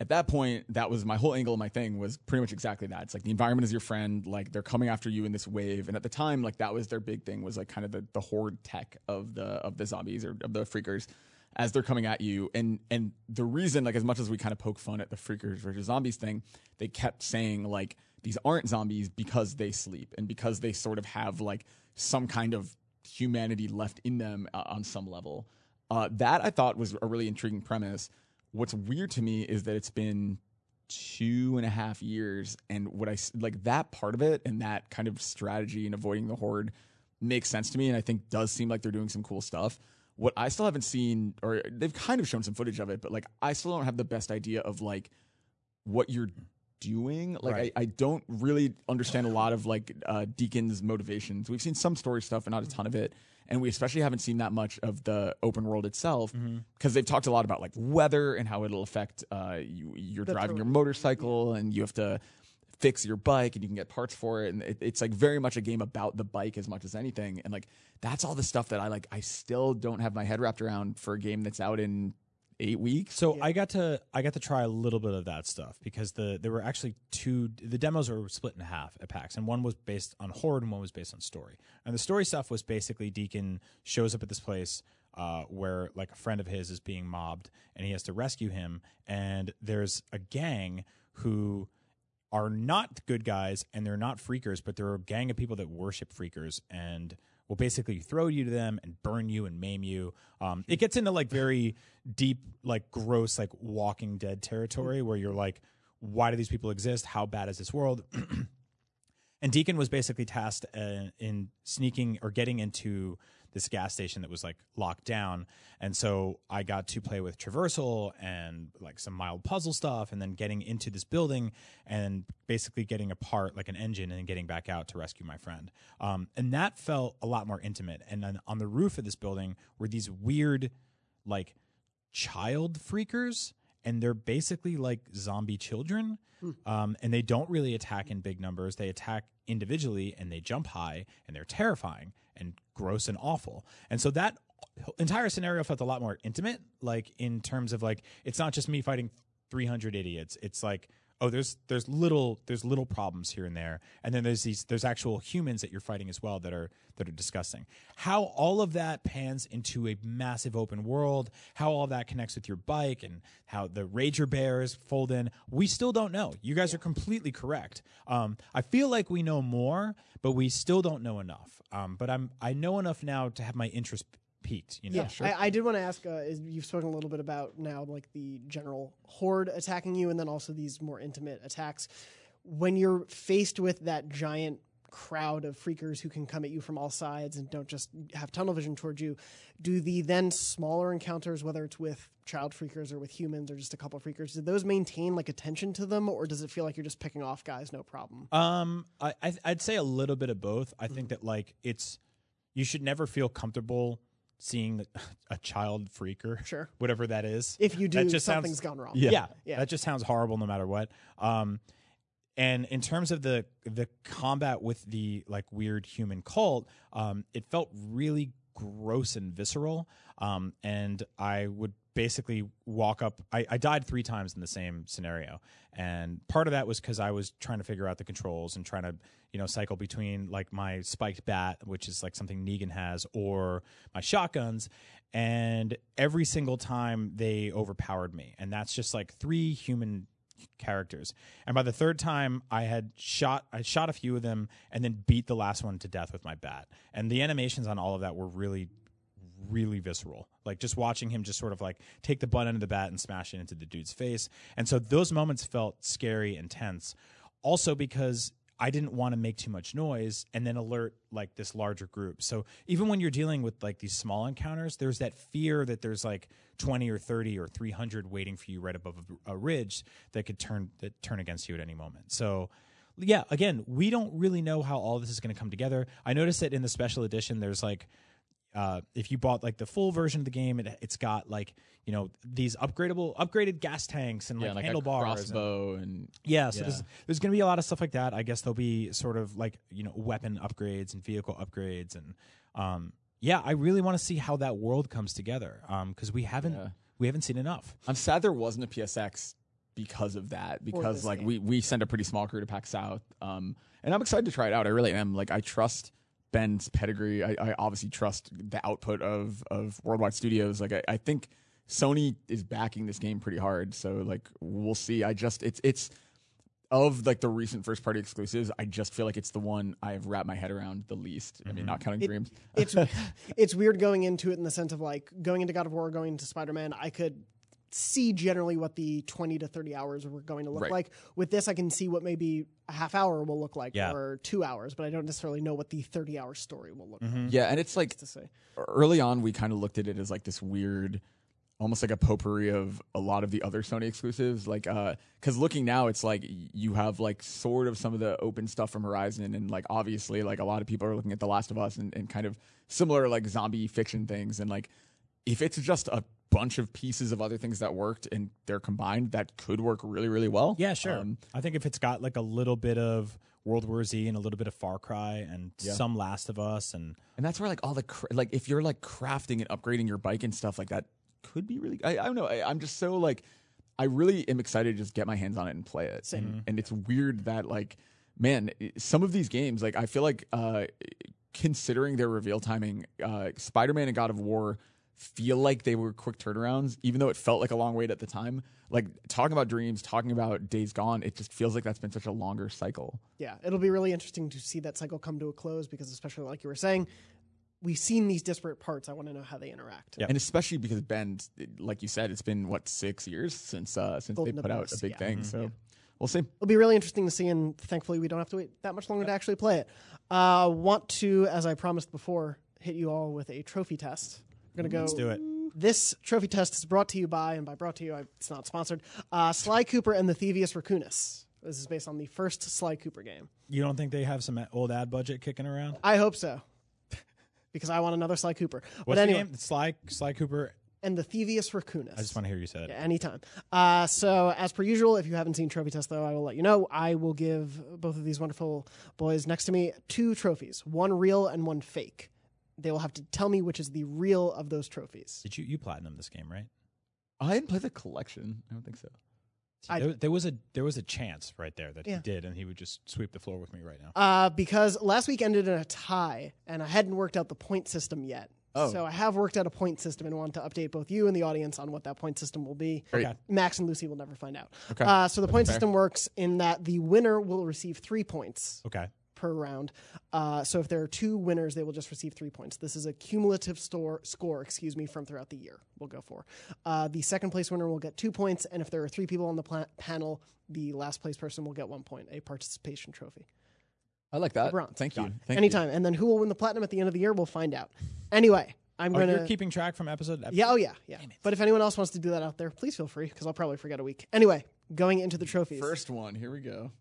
at that point, that was my whole angle of my thing was pretty much exactly that. It's like the environment is your friend, like they're coming after you in this wave, and at the time, like that was their big thing was like kind of the, the horde tech of the of the zombies or of the freakers as they're coming at you. And and the reason, like as much as we kind of poke fun at the freakers versus zombies thing, they kept saying like these aren't zombies because they sleep and because they sort of have like some kind of humanity left in them uh, on some level. Uh, that I thought was a really intriguing premise. What's weird to me is that it's been two and a half years, and what i like that part of it and that kind of strategy and avoiding the horde makes sense to me, and I think does seem like they're doing some cool stuff. What I still haven't seen, or they've kind of shown some footage of it, but like I still don't have the best idea of like what you're doing. Like Right. I, I don't really understand a lot of like uh, Deacon's motivations. We've seen some story stuff, and not a ton of it. And we especially haven't seen that much of the open world itself because they've talked a lot about like weather and how it'll affect uh, you. You're The driving your terrain. motorcycle and you have to fix your bike and you can get parts for it. And it, it's like very much a game about the bike as much as anything. And like that's all the stuff that I like. I still don't have my head wrapped around for a game that's out in eight weeks. So I got to I got to try a little bit of that stuff because the there were actually two the demos were split in half at PAX and one was based on horde and one was based on story. And the story stuff was basically Deacon shows up at this place uh, where like a friend of his is being mobbed and he has to rescue him and there's a gang who are not good guys and they're not freakers, but they're a gang of people that worship freakers and will basically throw you to them and burn you and maim you. Um, it gets into like very deep, like gross, like Walking Dead territory where you're like, why do these people exist? How bad is this world? And Deacon was basically tasked uh, in sneaking or getting into this gas station that was like locked down. And so I got to play with traversal and like some mild puzzle stuff and then getting into this building and basically getting apart like an engine and getting back out to rescue my friend. Um, and that felt a lot more intimate. And then on the roof of this building were these weird, like, child freakers and they're basically like zombie children um, and they don't really attack in big numbers they attack individually and they jump high and they're terrifying and gross and awful. And so that entire scenario felt a lot more intimate like in terms of like it's not just me fighting 300 idiots. It's like oh there's there's little there's little problems here and there. And then there's these there's actual humans that you're fighting as well that are that are disgusting how all of that pans into a massive open world how all that connects with your bike and how the rager bears fold in we still don't know. You guys are completely correct. Um, i feel like we know more but we still don't know enough. Um, but i'm i know enough now to have my interest peaked you know Yeah, I, I did want to ask. Uh, is you've spoken a little bit about now, like the general horde attacking you, and then also these more intimate attacks. When you're faced with that giant crowd of freakers who can come at you from all sides and don't just have tunnel vision towards you, do the then smaller encounters, whether it's with child freakers or with humans or just a couple of freakers, do those maintain like attention to them, or does it feel like you're just picking off guys, no problem? Um, I, I I'd say a little bit of both. I think that like it's you should never feel comfortable seeing the, a child freaker, Sure. whatever that is. If you do, That just something's sounds- gone wrong. yeah, Yeah. that just sounds horrible no matter what. Um, and in terms of the the combat with the like weird human cult, um, it felt really gross and visceral. Um, and I would basically walk up. I, I died three times in the same scenario, and part of that was because I was trying to figure out the controls and trying to you know cycle between like my spiked bat, which is like something Negan has, or my shotguns. And every single time they overpowered me, and that's just like three human characters. And by the third time, I had shot I shot a few of them and then beat the last one to death with my bat. And the animations on all of that were really really visceral. Like just watching him just sort of like take the butt end of the bat and smash it into the dude's face. And so those moments felt scary and tense. Also because I didn't want to make too much noise and then alert like this larger group. So even when you're dealing with like these small encounters, there's that fear that there's like 20 or 30 or 300 waiting for you right above a, ridge that could turn that turn against you at any moment. So yeah, again, we don't really know how all this is going to come together. I noticed that in the special edition, there's like, uh, if you bought like the full version of the game, it, it's got like you know these upgradable, upgraded gas tanks and yeah, like, like a handlebars. and- crossbow and yeah, so Yeah. there's there's going to be a lot of stuff like that. I guess there'll be sort of like you know weapon upgrades and vehicle upgrades and um yeah, I really want to see how that world comes together um because we haven't Yeah. we haven't seen enough. I'm sad there wasn't a PSX because of that. Because like game. we we sent a pretty small crew to PAX South, um, and I'm excited to try it out. I really am. Like I trust Bend's pedigree. I, I obviously trust the output of of Worldwide Studios. Like I, I think Sony is backing this game pretty hard. So like we'll see. I just it's it's of like the recent first party exclusives. I just feel like it's the one I have wrapped my head around the least. I mean, mm-hmm. not counting It- Dreams. it's it's weird going into it in the sense of like going into God of War, going into Spider Man. I could see generally what the 20 to 30 hours were going to look Right. like. With this, I can see what maybe a half hour will look like Yeah. or two hours, but I don't necessarily know what the 30 hour story will look like. Yeah, and it's like To say, early on we kind of looked at it as like this weird almost like a potpourri of a lot of the other sony exclusives like uh because looking now it's like you have like sort of some of the open stuff from horizon and like obviously like a lot of people are looking at the last of us and, and kind of similar like zombie fiction things and like if it's just a bunch of pieces of other things that worked and they're combined that could work really really well Yeah, sure. Um, I think if it's got like a little bit of World War Z and a little bit of Far Cry and Yeah. some Last of Us and And that's where like all the cra- like if you're like crafting and upgrading your bike and stuff like that could be really. I, I don't know. I, I'm just so like I really am excited to just get my hands on it and play it. And, and it's weird that like man, some of these games like I feel like uh considering their reveal timing, uh Spider-Man and God of War feel like they were quick turnarounds even though it felt like a long wait at the time like talking about dreams talking about days gone it just feels like that's been such a longer cycle yeah, it'll be really interesting to see that cycle come to a close because, especially like you were saying, we've seen these disparate parts. I want to know how they interact. Yeah. and especially because Bend, like you said, it's been what six years since uh, since Golden they put out a big yeah. thing. So we'll see. It'll be really interesting to see, and thankfully, we don't have to wait that much longer to actually play it. Uh, want to, as I promised before, hit you all with a trophy test. We're gonna go. let's do it. This trophy test is brought to you by, and by brought to you, I, it's not sponsored. Uh, Sly Cooper and the Thievius Raccoonus. This is based on the first Sly Cooper game. You don't think they have some old ad budget kicking around? I hope so, because I want another Sly Cooper. What's but anyway, the name? Sly Sly Cooper. and the Thievius Raccoonus. I just want to hear you say it. Yeah, anytime. Uh, so, as per usual, if you haven't seen Trophy Test, though, I will let you know. I will give both of these wonderful boys next to me two trophies one real and one fake. They will have to tell me which is the real of those trophies. Did you you platinum this game right? I didn't play the collection. I don't think so. I- there, there was a there was a chance right there that Yeah. he did, and he would just sweep the floor with me right now. Uh, because last week ended in a tie, and I hadn't worked out the point system yet. Oh. So I have worked out a point system and want to update both you and the audience on what that point system will be. Okay. Max and Lucy will never find out. Okay. Uh, so the point fair. system works in that the winner will receive three points Okay. Per round. Uh, so if there are two winners, they will just receive three points. This is a cumulative store, score, excuse me, from throughout the year. We'll go for. Uh, the second place winner will get two points, and if there are three people on the pla- panel, the last place person will get one point, a participation trophy. I like that. bronze. Thank you. Thank Anytime, and then who will win the platinum at the end of the year? We'll find out. Anyway, I'm Oh, gonna. you're keeping track from episode. to episode? yeah, oh yeah, yeah. But if anyone else wants to do that out there, please feel free because I'll probably forget a week. Anyway, going into the trophies. First one. Here we go.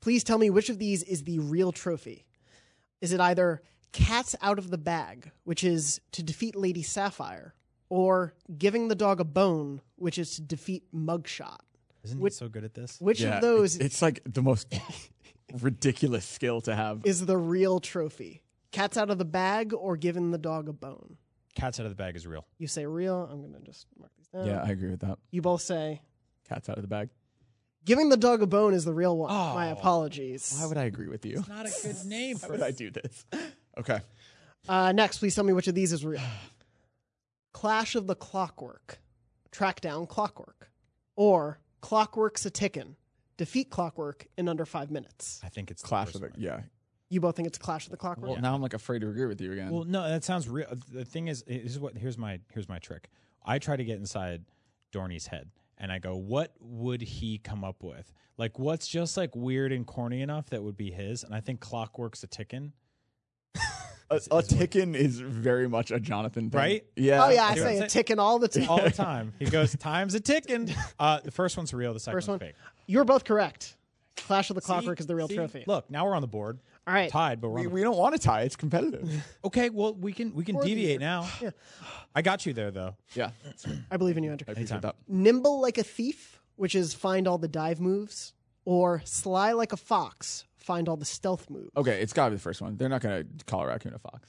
Please tell me which of these is the real trophy. Is it either Cats Out of the Bag, which is to defeat Lady Sapphire, or Giving the Dog a Bone, which is to defeat Muggshot? Isn't Which- he so good at this? Which Yeah, of those It's, it's like the most ridiculous skill to have. is the real trophy? Cats Out of the Bag or Giving the Dog a Bone? Cats out of the bag is real. You say real. I'm going to just mark these down. Yeah, I agree with that. You both say Cat's out of the bag. Giving the Dog a Bone is the real one. Oh. My apologies. Why would I agree with you? It's not a good name Why would I do this? Okay. Uh, next, please tell me which of these is real. Clash of the Clockwerk, track down Clockwerk, or Clockwerk's a tickin', defeat Clockwerk in under five minutes. I think it's Clash first of the one. yeah. You both think it's Clash of the Clockwerk? Well, now I'm like afraid to agree with you again. Well, no, that sounds real. The thing is, is what here's my here's my trick. I try to get inside Dorney's head, and I go, what would he come up with? Like, what's just like weird and corny enough that would be his? And I think Clockwerk's a ticking. a, a ticking is very much a Jonathan thing. Right? Yeah. oh yeah, I say that's it it. ticking all the time. all the time. He goes, "Time's a ticking." Uh, the first one's real. The second First one's one. fake. You're both correct. Clash of the Clockwerk See? is the real See? trophy. Look, now we're on the board. All right. Tied, but we're We, on the we don't want to tie. It's competitive. Okay, well we can we can Or the deviate year. now. I got you there though. yeah. I believe in you, Andrew. I appreciate Anytime. that. Nimble like a thief, which is find all the dive moves, or sly like a fox, find all the stealth moves. Okay, it's got to be the first one. They're not going to call a raccoon a fox.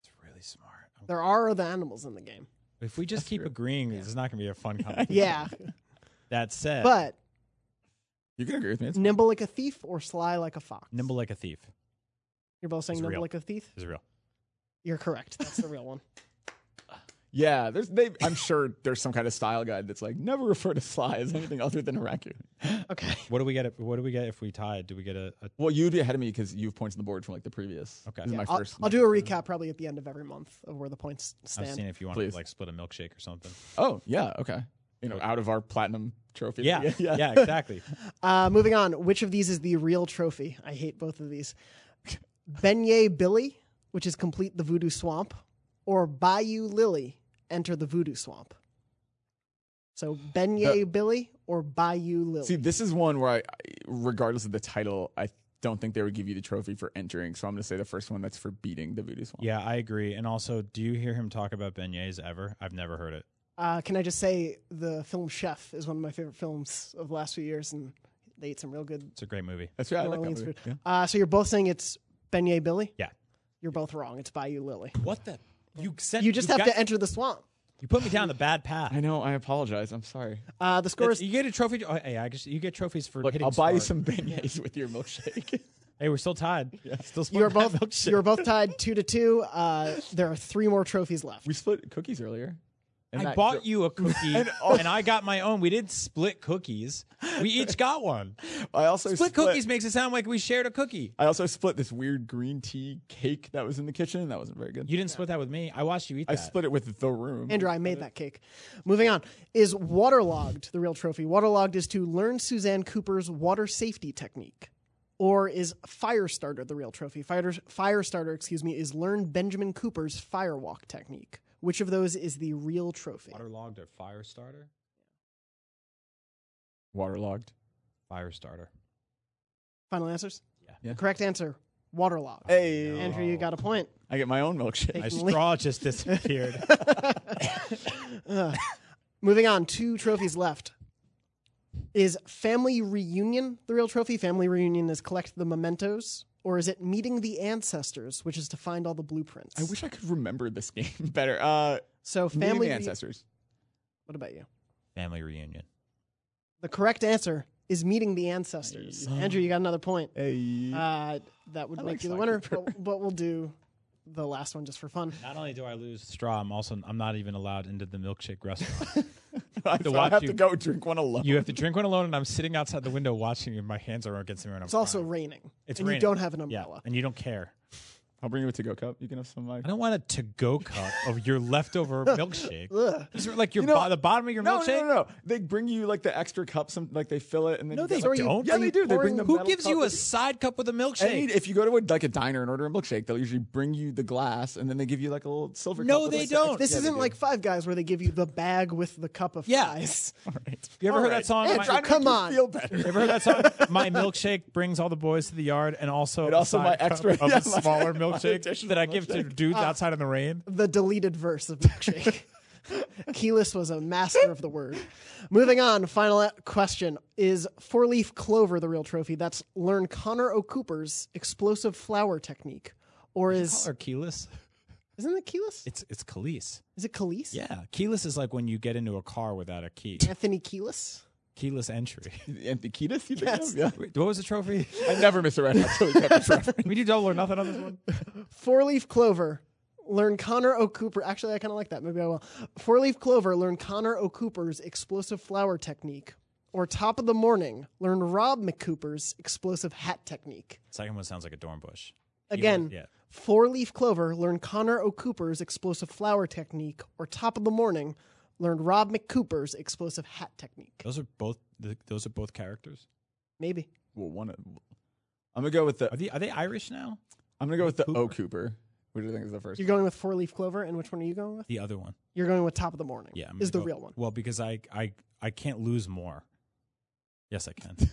It's really smart. There are other animals in the game. If we just keep agreeing, this is not going to be a fun conversation. Yeah, That said, but You can agree with me. It's nimble like a thief or sly like a fox. nimble like a thief You're both saying It's nimble real. like a thief. is real. You're correct. That's the real one. Yeah, there's. They, I'm sure there's some kind of style guide that's like never refer to sly as anything other than a raccoon. Okay. What do we get? If, what do we get if we tied? Do we get a? a Well, you'd be ahead of me because you've points on the board from like the previous. Okay. This is Yeah, my I'll, 1st I'll do a recap probably at the end of every month of where the points I was stand. seeing if you want Please. to like split a milkshake or something. Oh yeah, okay. You know, out of our platinum trophy. Yeah, yeah, exactly. Uh, moving on. Which of these is the real trophy? I hate both of these. Beignet Billy, which is complete the voodoo swamp, or Bayou Lily, enter the voodoo swamp. So Beignet Billy or Bayou Lily. See, this is one where I, regardless of the title, I don't think they would give you the trophy for entering. So I'm going to say the first one that's for beating the Voodoo Swamp. Yeah, I agree. And also, do you hear him talk about beignets ever? I've never heard it. Uh, can I just say the film Chef is one of my favorite films of the last few years, and they ate some real good It's a great movie. That's right. I like that movie. food. Yeah. Uh, so you're both saying it's Beignet Billy? Yeah. You're both wrong. It's Bayou Lily. What the? You sent. You just have to enter the swamp. You put me down the bad path. I know. I apologize. I'm sorry. Uh, the score It's- is you get a trophy. Oh, hey, I guess you get trophies for Look, hitting. I'll buy you smart. some beignets with your milkshake. Hey, we're still tied. Yeah, Still you are both you are both tied two to two. Uh, there are three more trophies left. we split cookies earlier. And I that- bought you a cookie And- and, oh. I got my own. We did split cookies. We each got one. I also Split cookies makes it sound like we shared a cookie. I also split this weird green tea cake that was in the kitchen. That wasn't very good. You didn't split that with me. I watched you eat I that. split it with the room. Andrew, I made that cake. Moving on. Is waterlogged the real trophy? Waterlogged is to learn Suzanne Cooper's water safety technique. Or is Firestarter the real trophy? Fire, Firestarter, excuse me, is learn Benjamin Cooper's firewalk technique. Which of those is the real trophy? Waterlogged or fire starter? Waterlogged. Fire starter. Final answers? Yeah. Yeah. Correct answer. Waterlogged. Oh, hey, Andrew, you got a point. I get my own milkshake. My Taking lead. straw just disappeared. Uh, moving on, two trophies left. Is Family Reunion the real trophy? Family Reunion is collect the mementos, or is it Meeting the Ancestors, which is to find all the blueprints? I wish I could remember this game better. Uh, so. Meeting Family. the Re- ancestors. what about you? Family reunion. The correct answer is Meeting the Ancestors. Andrew, you got another point. Hey. Uh, that would I make like you the winner, but, but we'll do the last one just for fun. Not only do I lose straw, I'm also I'm not even allowed into the milkshake restaurant. To so I have you- to go drink one alone. you have to drink one alone, and I'm sitting outside the window watching you. My hands are against the mirror. and I'm It's also raining, It's and raining. you don't have an yeah, umbrella. and you don't care. I'll bring you a to-go cup. You can have some of my. I don't want a to-go cup of your leftover milkshake. Ugh. These are like your You know- bo- the bottom of your No, milkshake. no, no, no. They bring you like the extra cup. Some like they fill it and then No, you they get, like, don't. Yeah, they do. They bring the Who gives you a side cup with a Any, milkshake? if you go to a, like a diner and order a milkshake, they'll usually bring you the glass and then they give you like a little silver. No, cup with, they don't. This Yeah, isn't do. like Five Guys where they give you the bag with the cup of Yeah. fries. All right. you ever All heard right. that song? Andrew, My- come on. Feel better. You ever heard that song? My milkshake brings all the boys to the yard, and also also my extra- of yeah, a my- smaller my milkshake that I give to dudes ah, outside in the rain. the deleted verse of milkshake. Kelis was a master of the word. Moving on, final question. Is four leaf clover the real trophy? That's learn Connor O'Cooper's explosive flower technique. Or is Or keyless? isn't it keyless? It's it's Keyless. Is it Keyless? Yeah, keyless is like when you get into a car without a key. Anthony Keyless? Keyless entry. Anthony Kiedis, you think Yes. of? Yeah. Wait, what was the trophy? I never miss a Red Hot Chili Peppers reference. we do double or nothing on this one. Four leaf clover. Learn Connor O'Cooper. Actually, I kind of like that. Maybe I will. Four leaf clover. Learn Connor O'Cooper's explosive flower technique. or top of the morning, learn Rob McCooper's explosive hat technique. Second one sounds like a Dornbush. Again, yeah. four leaf clover, learn Connor O'Cooper's explosive flower technique, or top of the morning, learn Rob McCooper's explosive hat technique. Those are both. th- Those are both characters. Maybe. Well, one. of- I'm gonna go with the. Are they are they Irish now? I'm gonna go with the Cooper. O Cooper. What do you think is the first? You're going with four leaf clover, and which one are you going with? The other one. You're going with top of the morning. Yeah, I'm is the go- real one. Well, because I I I can't lose more. Yes, I can.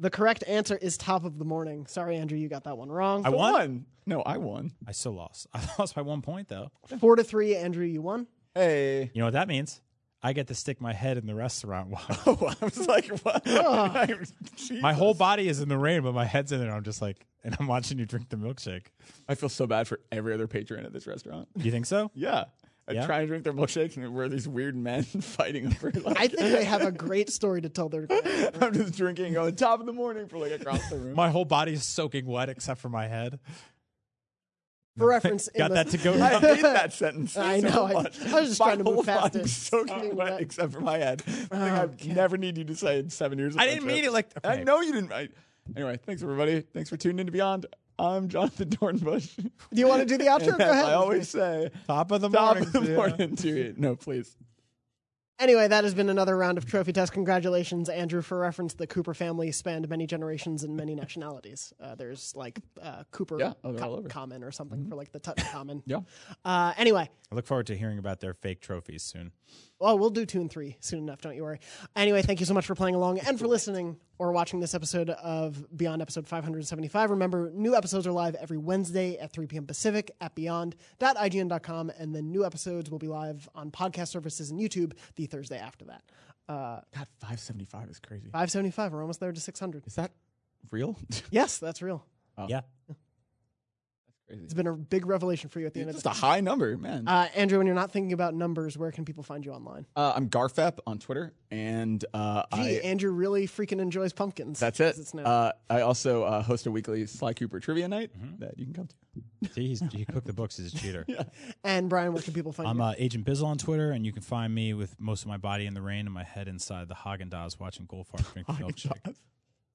The correct answer is top of the morning. Sorry, Andrew, you got that one wrong. I I won? won. No, I won. I still lost. I lost by one point though. Four to three, Andrew, you won. Hey. You know what that means? I get to stick my head in the restaurant while Oh, I was like, what? Ah. my whole body is in the rain, but my head's in it. I'm just like, and I'm watching you drink the milkshake. I feel so bad for every other patron at this restaurant. You think so? Yeah. I Yeah? try and drink their milkshakes, and we're these weird men fighting over. Like, I think they have a great story to tell their. I'm just drinking on top of the morning for like across the room. My whole body is soaking wet except for my head. For reference, in Got the- that to go. I hate that sentence. I so know, I- much. I was just My trying to move whole past body's it. Soaking Being wet, wet. except for my head. I oh, I Okay. never need you to say in seven years. Of I didn't mean it like. I know you didn't. I, anyway, thanks everybody. Thanks for tuning in to Beyond. I'm Jonathan Dornbush. Do you want to do the outro? And Go ahead. I always say, Top of the top morning. of the yeah. morning to you. No, please. Anyway, that has been another round of trophy test. Congratulations, Andrew. For reference, the Cooper family spanned many generations and many nationalities. Uh, there's like uh, Cooper Yeah, oh, co- common or something for like the common Yeah. Uh, anyway, I look forward to hearing about their fake trophies soon. Well, we'll do two and three soon enough. Don't you worry. Anyway, thank you so much for playing along and for listening or watching this episode of Beyond episode 575. Remember, new episodes are live every Wednesday at 3 p.m. Pacific at beyond.ign.com, and then new episodes will be live on podcast services and YouTube the Thursday after that. Uh, God, 575 is crazy. 575. We're almost there to 600. Is that real? Yes, that's real. Oh. Yeah. Crazy. It's been a big revelation for you at the end of Just the a high number, man. uh, Andrew, when you're not thinking about numbers, where can people find you online? Uh, I'm Garfep on Twitter, and uh, Gee, I, Andrew really freaking enjoys pumpkins. that's it. It's. Uh, I also uh, host a weekly Sly Cooper trivia night that you can come to. See, he's, he cooked the books. He's a cheater. yeah. and Brian, where can people find you? I'm you? uh, Agent Bizzle on Twitter, and you can find me with most of my body in the rain and my head inside the Haagen Dazs watching Goldfarb drink the milkshake.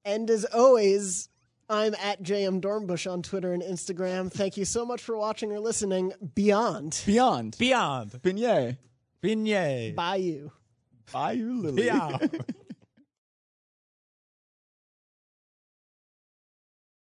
And as always, I'm at JM Dornbush on Twitter and Instagram. Thank you so much for watching or listening. Beyond. Beyond. Beyond. Beignet. Beignet. Bye you. Bye, you Lily. Beyond.